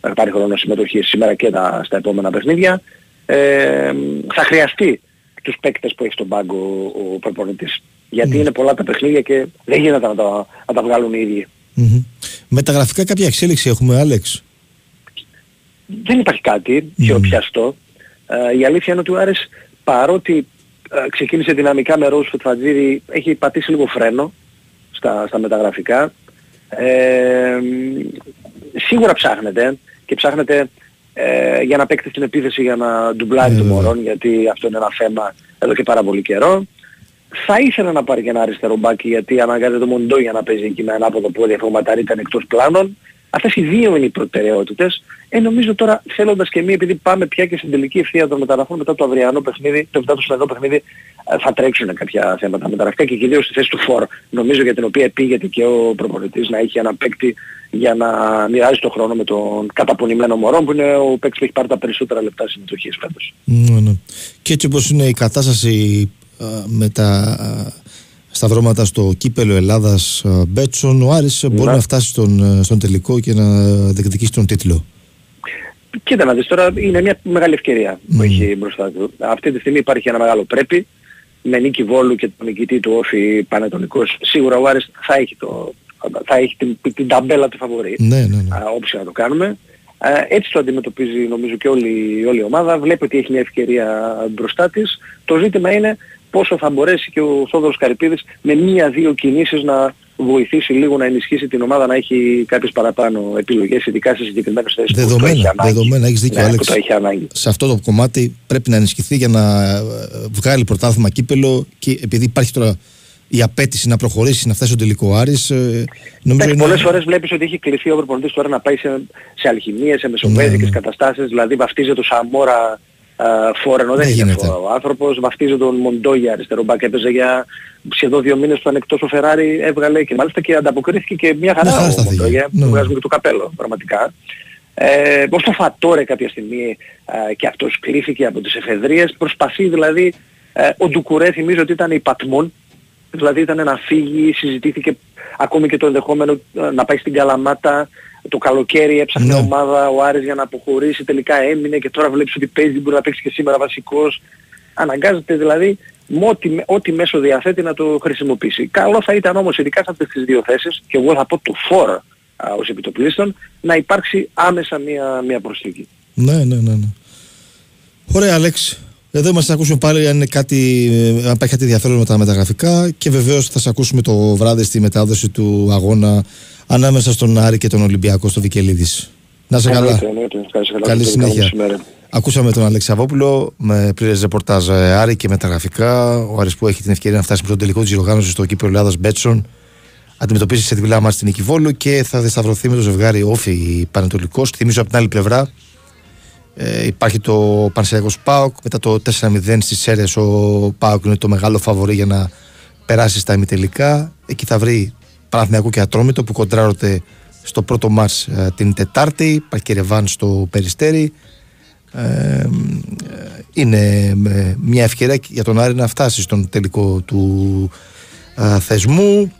να πάρει χρόνο συμμετοχή σήμερα και τα, στα επόμενα παιχνίδια. Ε, θα χρειαστεί τους παίκτες που έχει στον πάγκο ο, ο προπονητής. Γιατί είναι πολλά τα παιχνίδια και δεν γίνεται να τα, να τα βγάλουν οι ίδιοι. Μμμ. Μεταγραφικά κάποια εξέλιξη έχουμε, Άλεξ; Δεν υπάρχει κάτι χειροπιαστό. Ε, η αλήθεια είναι ότι ο Άρης παρότι ε, ξεκίνησε δυναμικά με Ρόους Φετφατζίδη έχει πατήσει λίγο φρένο στα, στα μεταγραφικά. Ε, σίγουρα ψάχνεται και ψάχνεται ε, για να παίξει στην επίθεση για να ντουμπλάρει Ε, το βέβαια. Μωρόν γιατί αυτό είναι ένα θέμα εδώ και πάρα πολύ καιρό. Θα ήθελα να πάρει και ένα αριστερό μπάκι γιατί αναγκάζεται το Μοντό για να παίζει εκεί με ένα άποδο πόδι αφού ο Ματάρι ήταν εκτός πλάνων. Αυτές οι δύο είναι οι προτεραιότητες. Ε, νομίζω τώρα θέλοντας και εμείς επειδή πάμε πια και στην τελική ευθεία των μεταγραφών μετά το αυριανό παιχνίδι, το μετά το σημερινό παιχνίδι, ε, θα τρέξουν κάποια θέματα μεταγραφικά και κυρίως στη θέση του φόρ. Νομίζω για την οποία πήγεται και ο προπονητής να έχει ένα παίκτη για να μοιράζει το χρόνο με τον καταπονημένο Μωρό που είναι ο παίκτης που έχει πάρει τα περισσότερα λεπτά συμμετοχής φέτος. Ναι, ναι. Και έτσι όπως είναι η κατάσταση α, με τα α, σταυρώματα στο κύπελο Ελλάδας α, Μπέτσον, ο Άρης ε, μπορεί Ναι. να φτάσει στον, ε, στον τελικό και να διεκδικήσει τον τίτλο. Κοίτα να δεις τώρα, είναι μια μεγάλη ευκαιρία που έχει μπροστά του. Αυτή τη στιγμή υπάρχει ένα μεγάλο πρέπει. Με νίκη Βόλου και τον νικητή του Όφη Πανετολικός, σίγουρα ο Άρης θα έχει, το, θα έχει την, την ταμπέλα του φαβορή. Ναι, ναι, ναι. Α, όπως και να το κάνουμε. Ε, έτσι το αντιμετωπίζει νομίζω και όλη, όλη η ομάδα. Βλέπει ότι έχει μια ευκαιρία μπροστά της. Το ζήτημα είναι πόσο θα μπορέσει και ο Θόδωρος Καρυπίδης με μία-δύο κινήσεις να βοηθήσει λίγο να ενισχύσει την ομάδα να έχει κάποιες παραπάνω επιλογές, ειδικά σε συγκεκριμένες θέσεις που το έχει Δεδομένα, ανάγκη. δεδομένα, έχεις δίκιο Ναι, που Άλεξ. το έχει ανάγκη. Σε αυτό το κομμάτι πρέπει να ενισχυθεί για να ε, βγάλει πρωτάθλημα κύπελο και επειδή υπάρχει τώρα η απέτηση να προχωρήσει, να φτάσει στον τελικό Άρης, ε, νομίζω Εντάξει, είναι... πολλές φορές βλέπεις ότι έχει κληθεί ο προπονητής τώρα να πάει σε, σε αλχημίες, σε μεσοβέζικες Ναι, ναι. καταστάσεις, δηλαδή βαφτίζεται το Σαμόρα φόρ, ενώ δεν, Δεν είναι γίνεται. αυτό ο άνθρωπος, βαφτίζει τον Μοντόγια αριστερό μπακ, έπαιζε για σχεδόν δύο μήνες που ήταν εκτός ο Φεράρι, έβγαλε και μάλιστα και ανταποκρίθηκε και μια χαρά Μια χαρά ο στάθηκε. Μοντόγια, Ναι. του βγάζουμε και το καπέλο πραγματικά. Ε, ως το Φατόρε κάποια στιγμή ε, και αυτός κλείθηκε από τις εφεδρίες, προσπαθεί δηλαδή, ε, ο Ντουκουρέ θυμίζω ότι ήταν η Πατμόν, δηλαδή ήταν να φύγει, συζητήθηκε ακόμη και το ενδεχόμενο ε, να πάει στην Καλαμάτα, το καλοκαίρι έψαχνε Ναι. ομάδα ο Άρης για να αποχωρήσει, τελικά έμεινε και τώρα βλέπεις ότι παίζει, μπορεί να παίξει και σήμερα βασικός. Αναγκάζεται δηλαδή με ό,τι, ό,τι μέσο διαθέτει να το χρησιμοποιήσει. Καλό θα ήταν όμως ειδικά σε αυτές τις δύο θέσεις και εγώ θα πω το φόρ α, ως επιτοπλίστων να υπάρξει άμεσα μια, μια προσθήκη. Ναι, ναι, ναι, ναι. Ωραία, Αλέξ. Εδώ είμαστε να ακούσουμε πάλι αν, είναι κάτι, ε, αν υπάρχει κάτι ενδιαφέρον με τα μεταγραφικά και βεβαίως θα σε ακούσουμε το βράδυ στη μετάδοση του αγώνα ανάμεσα στον Άρη και τον Ολυμπιακό στο Βικελίδης. Να σε καλά. Εννοείται, εννοείται. Ευχαριστώ, καλά. Καλή Καλό συνέχεια. μεσημέρι. Ακούσαμε τον Αλέξη Σαββόπουλο με πλήρες ρεπορτάζ ε, Άρη και μεταγραφικά. Ο Άρης που έχει την ευκαιρία να φτάσει με τον τελικό της διοργάνωσης στο κύπελο Ελλάδας Μπέτσον. Αντιμετωπίζει σε διπλά μάτια στην Νικηβόλου και θα διασταυρωθεί με το ζευγάρι Όφη Πανετολικός. Θυμίζω από την άλλη πλευρά ε, υπάρχει το Πανσεριακό Πάοκ. Μετά το 4-0 στι Σέρε ο Πάοκ είναι το μεγάλο φαβορή για να περάσει στα ημιτελικά. Εκεί θα βρει Παναθηναϊκό και Ατρόμητο που κοντράρονται στο πρώτο μάτς ε, την Τετάρτη. Υπάρχει και Ρεβάν στο Περιστέρι. Ε, ε, είναι ε, μια ευκαιρία για τον Άρη να φτάσει στον τελικό του ε, θεσμού.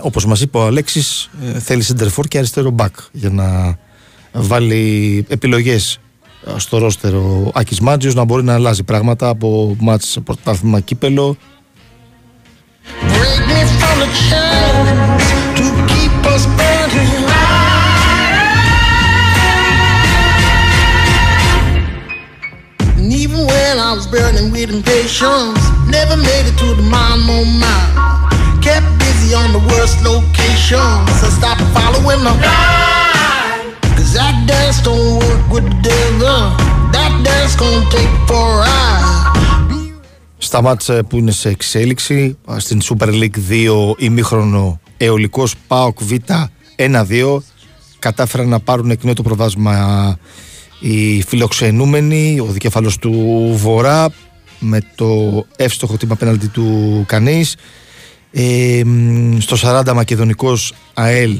Όπως μας είπε ο Αλέξης, ε, θέλει center for και αριστερό back για να βάλει επιλογές ε, στο ρόστερο, Άκης να μπορεί να αλλάζει πράγματα από μάτς σε πρωτάθλημα κύπελο. Kept worst locations. Cause that dance don't work with the devil. That dance gonna take for a ride. στα μάτς ε, που είναι σε εξέλιξη α, στην Super League 2 ημίχρονο Εολικός ΠΑΟΚ Β 1-2 κατάφεραν να πάρουν εκ νέου το προβάσμα οι φιλοξενούμενοι ο δικέφαλος του Βορρά με το εύστοχο τύπα πέναλτι του Κανής ε, μ, στο 40 Μακεδονικός ΑΕΛ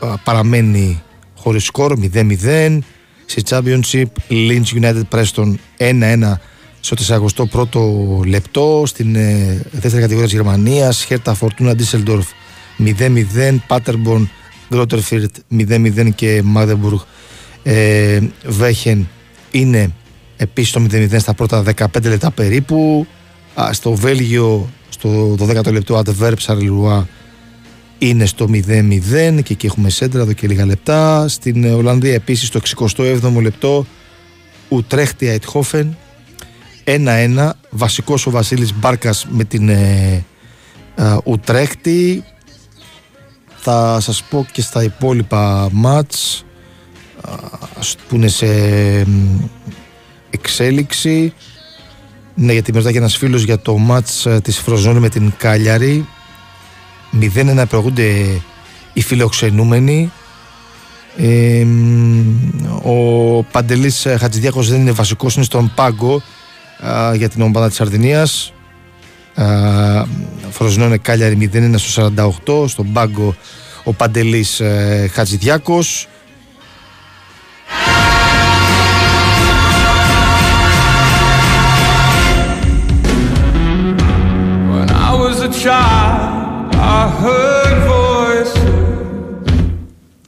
α, παραμένει χωρίς σκορ 0-0 Στη Championship, Lynch United Preston 1-1 στο 41ο λεπτό. Στην ε, δεύτερη κατηγορία της Γερμανίας, Hertha Fortuna Düsseldorf 0-0, Paderborn Grotterfurt 0-0 και Magdeburg ε, Βέχεν είναι επίσης το 0-0 στα πρώτα 15 λεπτά περίπου. Α, στο Βέλγιο, στο 12ο λεπτό, Adverb Charleroi είναι στο 0-0 και εκεί έχουμε σέντρα εδώ και λίγα λεπτά. Στην ε, Ολλανδία επίσης το 67ο λεπτό, Ουτρέχτη Αιτχόφεν 1-1. Βασικός ο Βασίλης Μπάρκας με την ε, ε, Ουτρέχτη. Θα σας πω και στα υπόλοιπα μάτς που είναι σε εξέλιξη. Ναι, γιατί μετά και ένας φίλος για το μάτς ε, της Φροζόνη με την Κάλιαρη. 0-1 προηγούνται οι φιλοξενούμενοι. Ε, ο Παντελής Χατζηδιάκος δεν είναι βασικός, είναι στον πάγκο για την ομάδα της Σαρδινίας. Φροζνώνε Κάλιαρη 0-1 στο 48, στον πάγκο ο Παντελής ε, Χατζηδιάκος.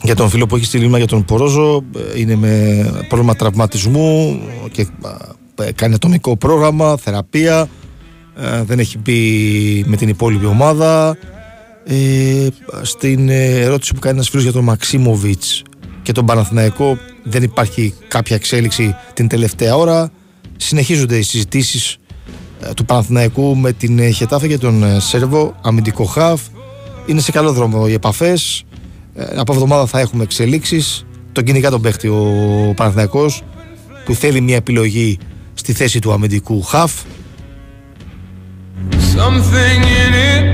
Για τον φίλο που έχει στείλει για τον Πορόζο ε, είναι με πρόβλημα τραυματισμού και ε, κάνει ατομικό πρόγραμμα, θεραπεία ε, δεν έχει μπει με την υπόλοιπη ομάδα. Στην ερώτηση που κάνει ένας φίλος για τον Μαξίμοβιτς και τον Παναθηναϊκό δεν υπάρχει κάποια εξέλιξη την τελευταία ώρα. Συνεχίζονται οι συζητήσεις ε, του Παναθηναϊκού με την ε, Χετάφε και τον ε, Σέρβο, αμυντικό χαφ. Είναι σε καλό δρόμο οι επαφές. Από εβδομάδα θα έχουμε εξελίξεις. Τον κυνηγά τον παίχτη ο Παναθηναϊκός που θέλει μια επιλογή στη θέση του αμυντικού χαφ. Something in it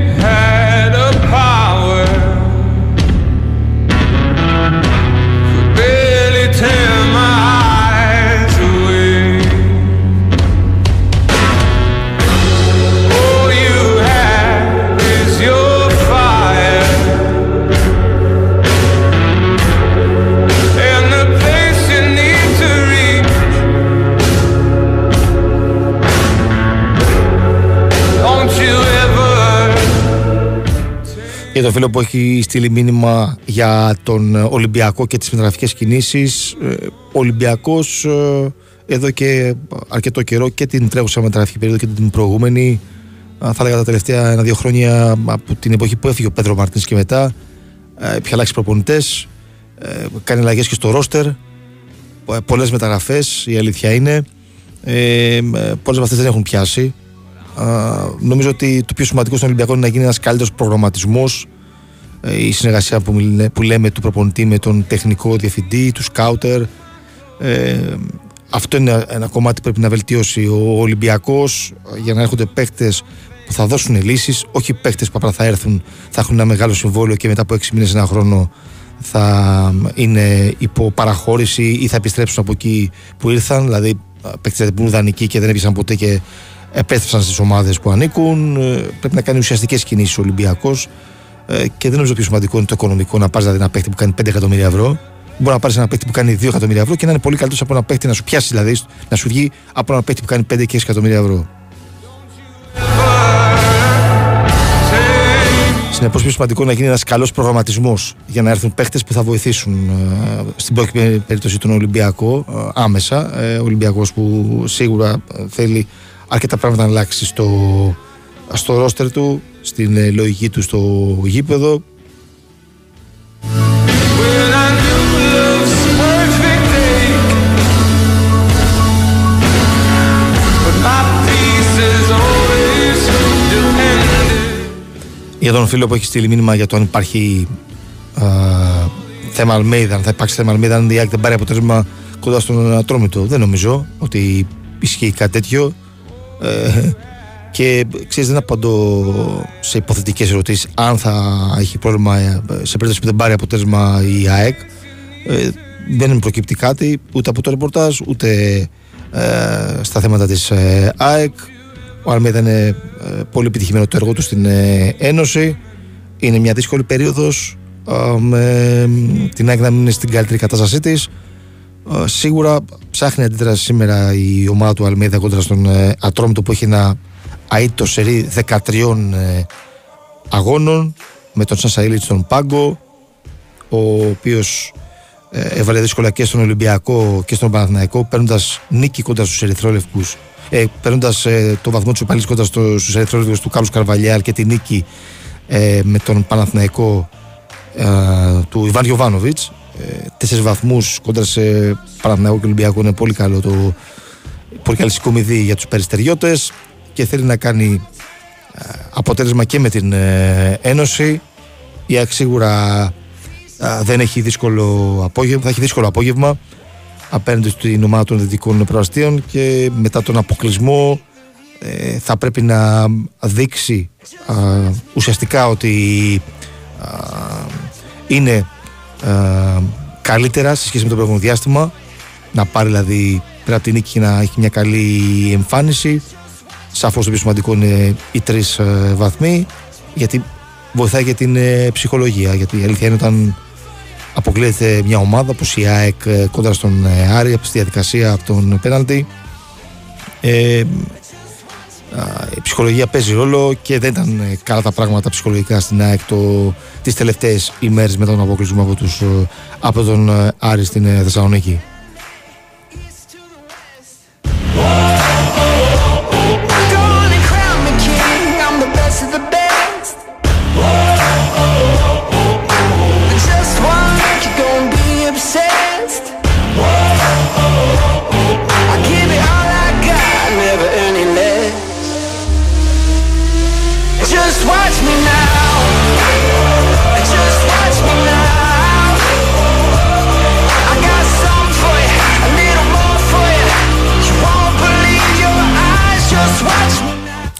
το φίλο που έχει στείλει μήνυμα για τον Ολυμπιακό και τις μεταγραφικές κινήσεις. Ε, Ο Ολυμπιακός ε, εδώ και αρκετό καιρό και την τρέχουσα μεταγραφική περίοδο και την προηγούμενη. Ε, θα έλεγα τα τελευταία ένα-δύο χρόνια από την εποχή που έφυγε ο Πέτρο Μαρτίνς και μετά πια αλλάξει προπονητές κάνει αλλαγές και στο ρόστερ. Πολλές μεταγραφές η αλήθεια είναι. Ε, πολλές από αυτές δεν έχουν πιάσει. Α, νομίζω ότι το πιο σημαντικό στον Ολυμπιακό είναι να γίνει ένας καλύτερος προγραμματισμός. Η συνεργασία που, μιλ- που λέμε του προπονητή με τον τεχνικό διευθυντή, του σκάουτερ. Ε, αυτό είναι ένα κομμάτι που πρέπει να βελτιώσει ο Ολυμπιακός για να έρχονται παίχτε που θα δώσουν λύσεις, όχι παίχτε που απλά θα έρθουν, θα έχουν ένα μεγάλο συμβόλαιο και μετά από 6 μήνες, ένα χρόνο θα είναι υπό παραχώρηση ή θα επιστρέψουν από εκεί που ήρθαν. Δηλαδή, παίχτε που είναι δανεικοί και δεν έπιασαν ποτέ και επέστρεψαν στις ομάδες που ανήκουν. Ε, Πρέπει να κάνει ουσιαστικές κινήσεις ο Ολυμπιακός ε, και δεν νομίζω πιο σημαντικό είναι το οικονομικό να πα δηλαδή ένα παίχτη που κάνει 5 εκατομμύρια ευρώ. Μπορεί να πάρεις ένα παίχτη που κάνει 2 εκατομμύρια ευρώ και να είναι πολύ καλύτερος από ένα παίχτη να σου πιάσει δηλαδή, να σου βγει από ένα παίχτη που κάνει 5 και 6 εκατομμύρια ευρώ. Συνεπώς, πιο σημαντικό να γίνει ένας καλός προγραμματισμός για να έρθουν παίχτες που θα βοηθήσουν ε, στην πρώτη περίπτωση τον Ολυμπιακό ε, άμεσα. Ε, Ο Ολυμπιακός που σίγουρα ε, θέλει αρκετά πράγματα να αλλάξει στο, στο ρόστερ του, στην ε, λογική του στο γήπεδο. Για τον φίλο που έχει στείλει μήνυμα για το αν υπάρχει α, θέμα Αλμέιδα, αν θα υπάρξει θέμα Αλμέιδα, αν η ΑΕΚ δεν πάρει αποτέλεσμα κοντά στον Ατρόμητο. Δεν νομίζω ότι ισχύει κάτι τέτοιο. Ε, και ξέρεις δεν απαντώ σε υποθετικές ερωτήσεις αν θα έχει πρόβλημα ε, σε περίπτωση που δεν πάρει αποτέλεσμα η ΑΕΚ. Ε, δεν προκύπτει κάτι ούτε από το ρεπορτάζ ούτε ε, στα θέματα της ε, ΑΕΚ. Ο Αλμέδα είναι ε, πολύ επιτυχημένο το έργο του στην ε, Ένωση. Είναι μια δύσκολη περίοδος ε, με την ΑΕΚ να μην είναι στην καλύτερη κατάστασή της. Ε, σίγουρα ψάχνει αντίδραση σήμερα η ομάδα του Αλμίδα κόντρα στον ε, Ατρόμητο που έχει ένα αίτητο σερί 13 ε, αγώνων με τον Σασαήλιτ στον Πάγκο ο οποίος ε, έβαλε δύσκολα και στον Ολυμπιακό και στον Παναθηναϊκό παίρνοντας νίκη κοντά στους Ερυθρόλευκους ε, παίρνοντας ε, το βαθμό του Υπαλλήλου κοντά στο, στους Ερυθρόλευκους του Κάρλους Καρβαλιάλ και τη νίκη ε, με τον Παναθηναϊκό ε, του Ιβάν Γιωβάνοβιτς. ε, τέσσερις βαθμούς κοντά σε Παναθηναϊκό και Ολυμπιακό είναι πολύ καλό το πολύ καλή συγκομιδή για τους περιστεριώτες και θέλει να κάνει ε, αποτέλεσμα και με την ε, Ένωση. Η ΑΕΚ σίγουρα ε, δεν έχει δύσκολο απόγευμα, θα έχει δύσκολο απόγευμα απέναντι στην ομάδα των δυτικών προαστίων και μετά τον αποκλεισμό ε, θα πρέπει να δείξει α, ουσιαστικά ότι α, είναι α, καλύτερα σε σχέση με το προηγούμενο διάστημα να πάρει δηλαδή πέρα από την νίκη να έχει μια καλή εμφάνιση. Σαφώς το πιο σημαντικό είναι οι τρεις ε, βαθμοί γιατί βοηθάει για την ε, ψυχολογία. Γιατί η αλήθεια είναι όταν αποκλείεται μια ομάδα όπως η ΑΕΚ ε, κόντρα στον ε, Άρη από τη διαδικασία από τον πέναλτι ε, α, η ψυχολογία παίζει ρόλο και δεν ήταν ε, καλά τα πράγματα ψυχολογικά στην ΑΕΚ το, τις τελευταίες ημέρες μετά τον αποκλεισμό από, τους, ε, από τον ε, Άρη στην ε, Θεσσαλονίκη.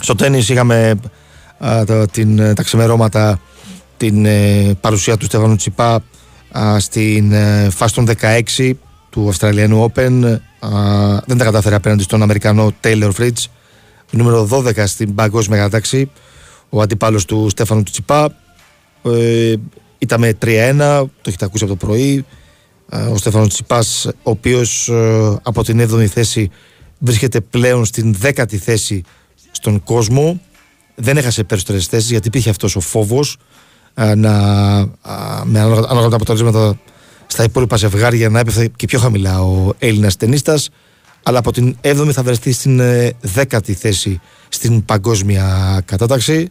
Στο τέννις είχαμε α, τα, την, τα ξημερώματα την ε, παρουσία του Στέφανου Τσιπά α, στην ε, φάση των 16 του Αυστραλιανού Open α, δεν τα κατάφερε απέναντι στον Αμερικανό Taylor Fritz. Νούμερο 12 στην παγκόσμια κατάταξη ο αντιπάλος του Στέφανου Τσιπά. Ε, ήταν με 3-1 το έχετε ακούσει από το πρωί. Ε, ο Στέφανος Τσιπάς ο οποίος ε, από την 7η θέση βρίσκεται πλέον στην 10η θέση στον κόσμο δεν έχασε περισσότερες θέσεις γιατί υπήρχε αυτός ο φόβος να, α, με ανάλογα ανάλογα τα αποτελέσματα στα υπόλοιπα ζευγάρια να έπεφτε και πιο χαμηλά ο Έλληνας ταινίστας. Αλλά από την 7η θα βρεθεί στην ε, 10η θέση στην παγκόσμια κατάταξη.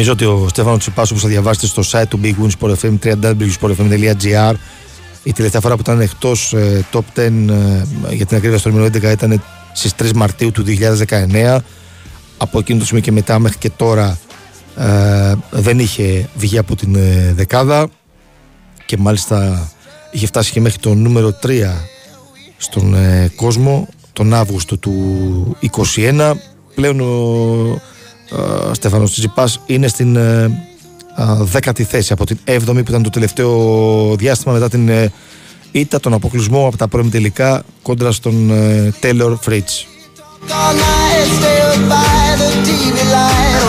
Now. Θυμίζω ότι ο Στέφανο Τσιπάς όπως θα διαβάσετε στο site του Big Win Sport FM www.sportfm.gr η τελευταία φορά που ήταν εκτός ε, top 10 ε, για την ακρίβεια στο νούμερο 11 ήταν στις 3 Μαρτίου του 2019 από εκείνο το σημείο και μετά μέχρι και τώρα ε, δεν είχε βγει από την ε, δεκάδα και μάλιστα είχε φτάσει και μέχρι το νούμερο 3 στον ε, κόσμο τον Αύγουστο του 2021 πλέον ο ε, Στέφανος Τσιπάς είναι στην ε, α, δέκατη θέση από την 7η που ήταν το τελευταίο διάστημα μετά την ε, ήττα τον αποκλεισμό από τα πρώιμη τελικά κόντρα στον ε, Taylor Fritz. All night, stay up by the TV line.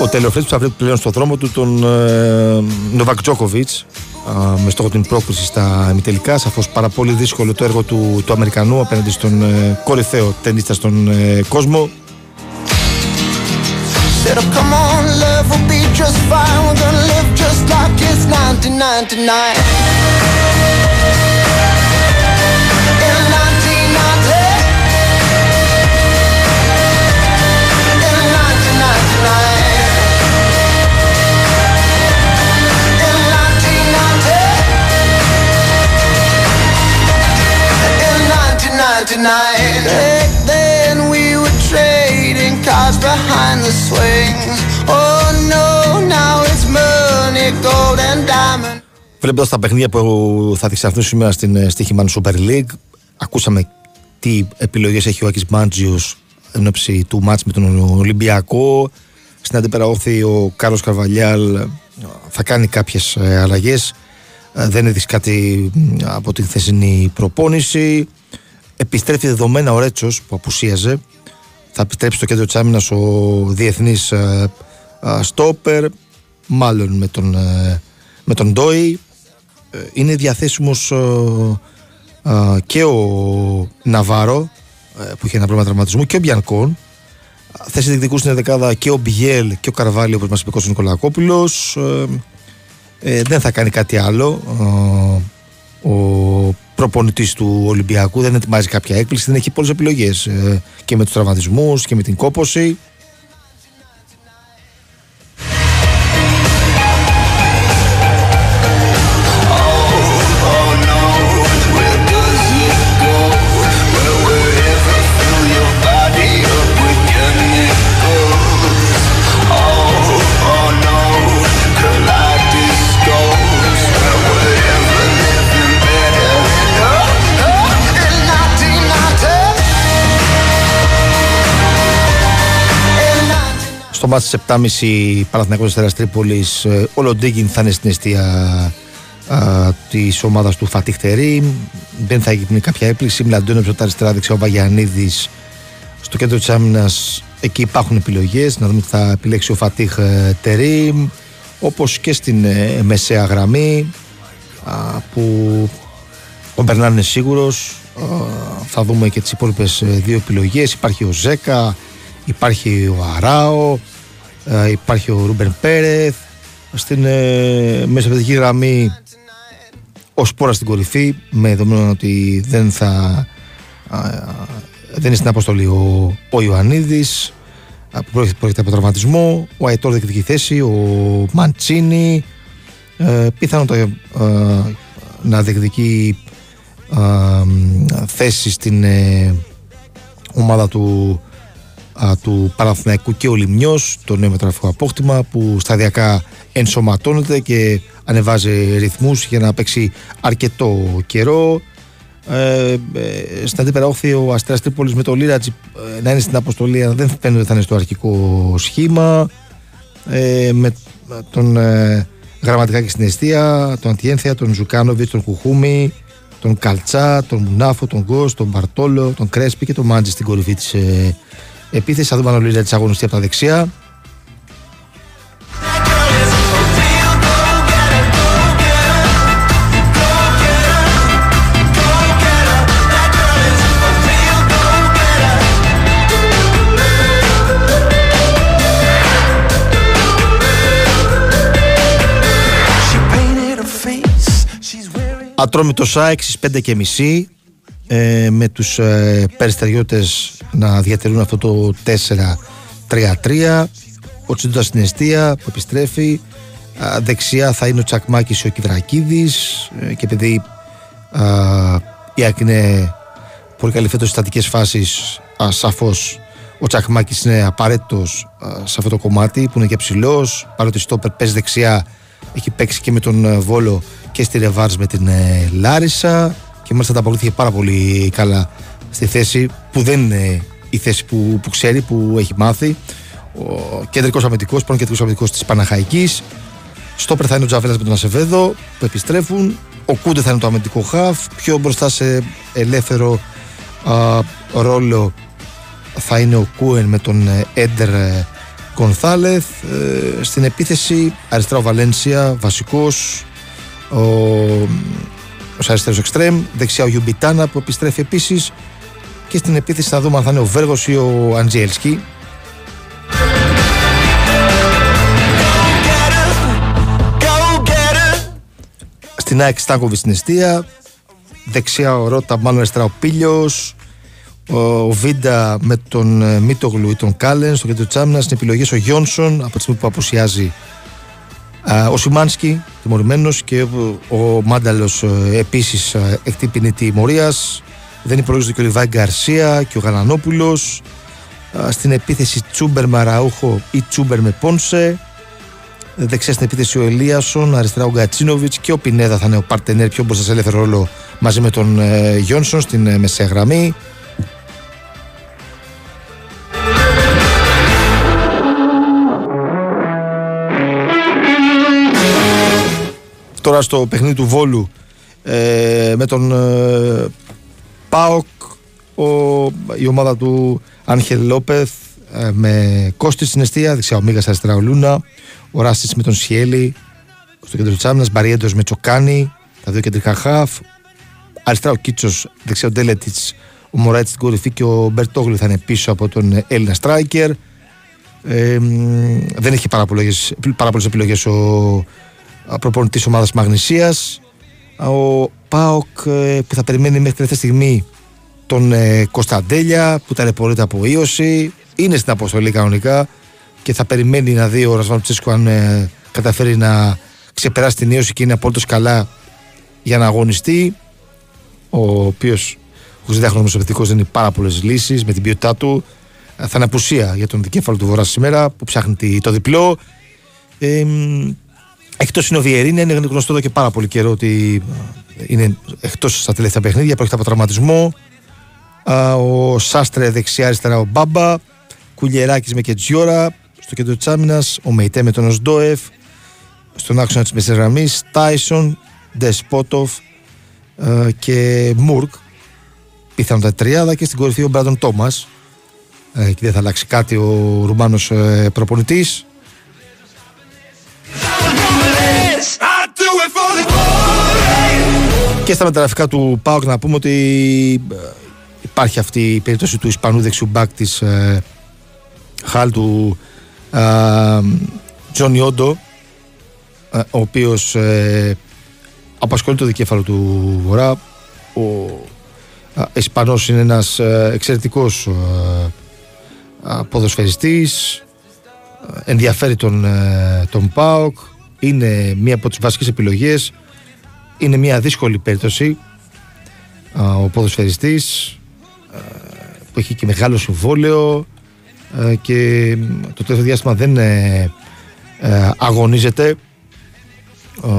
Oh, Ο Taylor Fritz που θα βρει πλέον στο δρόμο του τον ε, Νοβακ Τζόκοβιτς α, με στόχο την πρόκληση στα ημιτελικά. Σαφώς πάρα πολύ δύσκολο το έργο του, του Αμερικανού απέναντι στον ε, κορυφαίο ταινίστα στον ε, κόσμο. Said, oh, come on, love will be just fine. We're gonna live just like it's 1999. In Βλέποντα τα παιχνίδια που θα διεξαχθούν σήμερα στην ε, Στίχημαν Super League, ακούσαμε τι επιλογές έχει ο Άκης Μάντζιος εν ώψη του μάτς με τον Ολυμπιακό. Στην αντίπερα όχθη ο Κάρλος Καρβαλιάλ ε, θα κάνει κάποιες ε, αλλαγές. ε, δεν έδειξε κάτι μ, από τη χθεσινή προπόνηση. Επιστρέφει δεδομένα ο Ρέτσος που απουσίαζε. Θα επιστρέψει στο κέντρο της άμυνας ο διεθνής ε, ε, στόπερ, μάλλον με τον, ε, με τον Ντόι. Ε, είναι διαθέσιμος ε, ε, και ο Ναβάρο ε, που είχε ένα πρόβλημα τραυματισμού και ο Μπιανκόν. Θέση διεκδικούν στην δεκάδα και ο Μπιέλ και ο Καρβάλιο όπως μας είπε ο Κώστας Νικολακόπουλος. Ε, ε, δεν θα κάνει κάτι άλλο. Ε, ο προπονητής του Ολυμπιακού δεν ετοιμάζει κάποια έκπληξη, δεν έχει πολλές επιλογές ε, και με τους τραυματισμούς και με την κόποση. Στο μάτι στις 7.30 Παναθηναϊκός Αστέρας Τρίπολης ε, ο Λοντίγκιν θα είναι στην αιστεία α, της ομάδας του Φατίχ Τερίμ. Δεν θα γίνει κάποια έπληξη. Μιλαντώνε από τα αριστερά δεξιά ο Βαγιανίδης στο κέντρο της άμυνας. Εκεί υπάρχουν επιλογές. Να δούμε τι θα επιλέξει ο Φατίχ ε, Τερίμ. Όπως και στην ε, μεσαία γραμμή α, που ο Μπερνάρ είναι σίγουρος. Α, θα δούμε και τις υπόλοιπες ε, δύο επιλογές. Υπάρχει ο Ζέκα, υπάρχει ο Αράο, ε, υπάρχει ο Ρούμπερ Πέρεθ. Στην ε, μεσοπαιδική γραμμή ο Σπόρα στην κορυφή με δεδομένο ότι δεν θα α, α, δεν είναι στην αποστολή ο, ο Ιωαννίδης α, που πρόκειται, πρόκειται από τραυματισμό ο Αϊτόρ διεκδικεί θέση ο Μαντσίνη ε, πιθανότατα ε, να διεκδικεί ε, θέση στην ε, ομάδα του, α, του Παναθηναϊκού και ο Λιμνιός το νέο μεταγραφικό απόκτημα που σταδιακά ενσωματώνεται και ανεβάζει ρυθμούς για να παίξει αρκετό καιρό. Ε, ε, στην αντίπερα όχθη ο Αστέρας Τρίπολης με το Λίρατζι ε, να είναι στην αποστολή αλλά δεν φαίνεται ότι θα είναι στο αρχικό σχήμα. Ε, με τον ε, γραμματικά και στην αιστεία τον Αντιένθια, τον Ζουκάνοβιτς, τον Κουχούμη τον Καλτσά, τον Μουνάφο, τον Γκος, τον Μπαρτόλο, τον Κρέσπι και τον Μάντζη στην κορυφή της ε, επίθεσης. Θα δούμε αν ο Λίρατζι αγωνιστεί από τα δεξιά. Ατρόμητος ΑΕΚ στις 5 και μισή ε, με τους ε, περιστεριώτες να διατηρούν αυτό το 4-3-3 ο Τσίντος στην αιστεία που επιστρέφει. Α, δεξιά θα είναι ο Τσακμάκης και ο Κιδρακίδης ε, και επειδή α, η ΑΕΚ είναι πολύ καλή φέτος στις στατικές φάσεις α, σαφώς ο Τσακμάκης είναι απαραίτητος α, σε αυτό το κομμάτι που είναι και ψηλός. Παρότι στόπερ παίζει δεξιά έχει παίξει και με τον ε, Βόλο και στη Ρεβάρς με την ε, Λάρισα. Και μάλιστα τα αποκρίθηκε πάρα πολύ καλά στη θέση που δεν είναι η θέση που, που ξέρει, που έχει μάθει. Ο κεντρικός αμυντικός, πρώην κεντρικός αμυντικός της Παναχαϊκής. Στόπερ θα είναι ο Τζαβέλας με τον Ασεβέδο που επιστρέφουν. Ο Κούντε θα είναι το αμυντικό χαφ. Πιο μπροστά σε ελεύθερο α, ρόλο θα είναι ο Κούεν με τον ε, Έντερ ε, Γκονθάλεθ. Ε, στην επίθεση αριστερά ο Βαλένσια, βασικός. Ο, ο αριστερός εξτρέμ. Δεξιά ο Γιουμπιτάνα που επιστρέφει επίσης. Και στην επίθεση θα δούμε αν θα είναι ο Βέργος ή ο Αντζιέλσκι. Στην ΑΕΚ Στάνκοβιτς στην αιστεία. Δεξιά ο Ρότα, μάλλον αριστερά ο Πίλιος. Ο Βίντα με τον ε, Μίτογλου ή τον Κάλεν στο κέντρο Τσάμνα. Στην επιλογή ο Γιόνσον από τη στιγμή που απουσιάζει α, ο Σιμάνσκι, τιμωρημένος και ο, ο Μάνταλος επίσης εκτεί ποινή τιμωρία. Δεν υπολογίζεται και ο Λιβάη Γκαρσία και ο Γαλανόπουλος. Στην επίθεση Τσούμπερ με Αραούχο ή Τσούμπερ με Πόνσε. Δεξιά στην επίθεση ο Ελίασον, αριστερά ο Γκατσίνοβιτς και ο Πινέδα θα είναι ο παρτενέρ πιο μπροστά σε ελεύθερο ρόλο μαζί με τον ε, Γιόνσον στην ε, μεσαία γραμμή. Τώρα στο παιχνίδι του Βόλου ε, με τον ε, ΠΑΟΚ ο, η ομάδα του Άγχελ Λόπεθ ε, με Κώστη στην αιστεία, δεξιά ο Μίγας αριστερά ο Λούνα, ο Ράστης με τον Σιέλη στο κέντρο της άμυνας, Μπαριέντος με Τσοκάνη, τα δύο κεντρικά χαφ, αριστερά ο Κίτσος, δεξιά ο Ντέλετιτς, ο Μωράιτς στην κορυφή και ο Μπερτόγλου θα είναι πίσω από τον Έλληνα Στράικερ. Ε, μ, δεν έχει πάρα πολλές, πάρα πολλές επιλογές ο προπονητής ομάδας Μαγνησίας. Ο Πάοκ ε, που θα περιμένει μέχρι τελευταία στιγμή τον ε, Κωνσταντέλια που ταλαιπωρείται από ίωση. Είναι στην αποστολή κανονικά και θα περιμένει να δει ο Ρασβάν Τσίσκο αν ε, καταφέρει να ξεπεράσει την ίωση και είναι απόλυτος καλά για να αγωνιστεί. Ο οποίος ο 20χρονο επιθετικό δεν είναι πάρα πολλές λύσεις με την ποιότητά του. Ε, Θα είναι απουσία για τον δικέφαλο του Βορράς σήμερα που ψάχνει τη- το διπλό. Ε, μ, Εκτός είναι ο Βιερίνια, είναι γνωστό εδώ και πάρα πολύ καιρό ότι ε, είναι εκτός στα τελευταία παιχνίδια, πρόκειται από τραυματισμό. Α, Ο Σάστρε δεξιά-αριστερά ο Μπάμπα. Κουλιεράκης με Κετζιόρα. Στο κέντρο της άμυνας ο Μεϊτέ με τον Οσντόεφ. Στον άξονα της μεσαία γραμμής Τάισον, Ντεσπότοφ ε, και Μουρκ. Πιθανότατα τριάδα και στην κορυφή ο Μπράντον Τόμας. Και δεν θα αλλάξει κάτι ο Ρουμάνος προπονητής. Και στα μεταγραφικά του ΠΑΟΚ να πούμε ότι ε, υπάρχει αυτή η περίπτωση του Ισπανού δεξιού μπακ της ε, Χάλ του ε, Τζόνι Όντο ε, ο οποίος ε, απασχολεί το δικέφαλο του Βορρά. Ο ε, Ισπανός είναι ένας ε, εξαιρετικός ε, ε, ποδοσφαιριστής ε, ενδιαφέρει τον, ε, τον ΠΑΟΚ είναι μία από τις βασικές επιλογές. Είναι μια δύσκολη περίπτωση α, ο ποδοσφαιριστής α, που έχει και μεγάλο συμβόλαιο α, και μ, το τελευταίο διάστημα δεν ε, ε, αγωνίζεται. Α,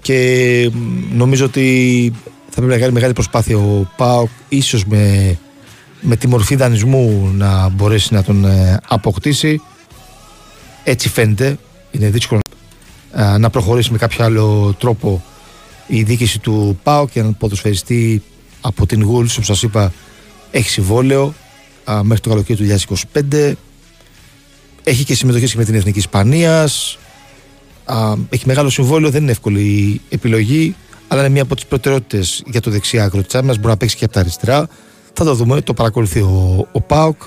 και μ, νομίζω ότι θα πρέπει να κάνει μεγάλη προσπάθεια ο ΠΑΟΚ ίσως με, με τη μορφή δανεισμού να μπορέσει να τον ε, αποκτήσει. Έτσι φαίνεται είναι δύσκολο να προχωρήσει με κάποιο άλλο τρόπο η διοίκηση του ΠΑΟ και έναν ποδοσφαιριστή από την Γουλς όπως σας είπα έχει συμβόλαιο μέχρι το καλοκαίρι του 2025 έχει και συμμετοχή και με την Εθνική Ισπανίας. Έχει μεγάλο συμβόλαιο, δεν είναι εύκολη επιλογή αλλά είναι μία από τις προτεραιότητες για το δεξιά άκρο της άμυνας. Μπορεί να παίξει και από τα αριστερά. Θα το δούμε, το παρακολουθεί ο, ο ΠΑΟΚ.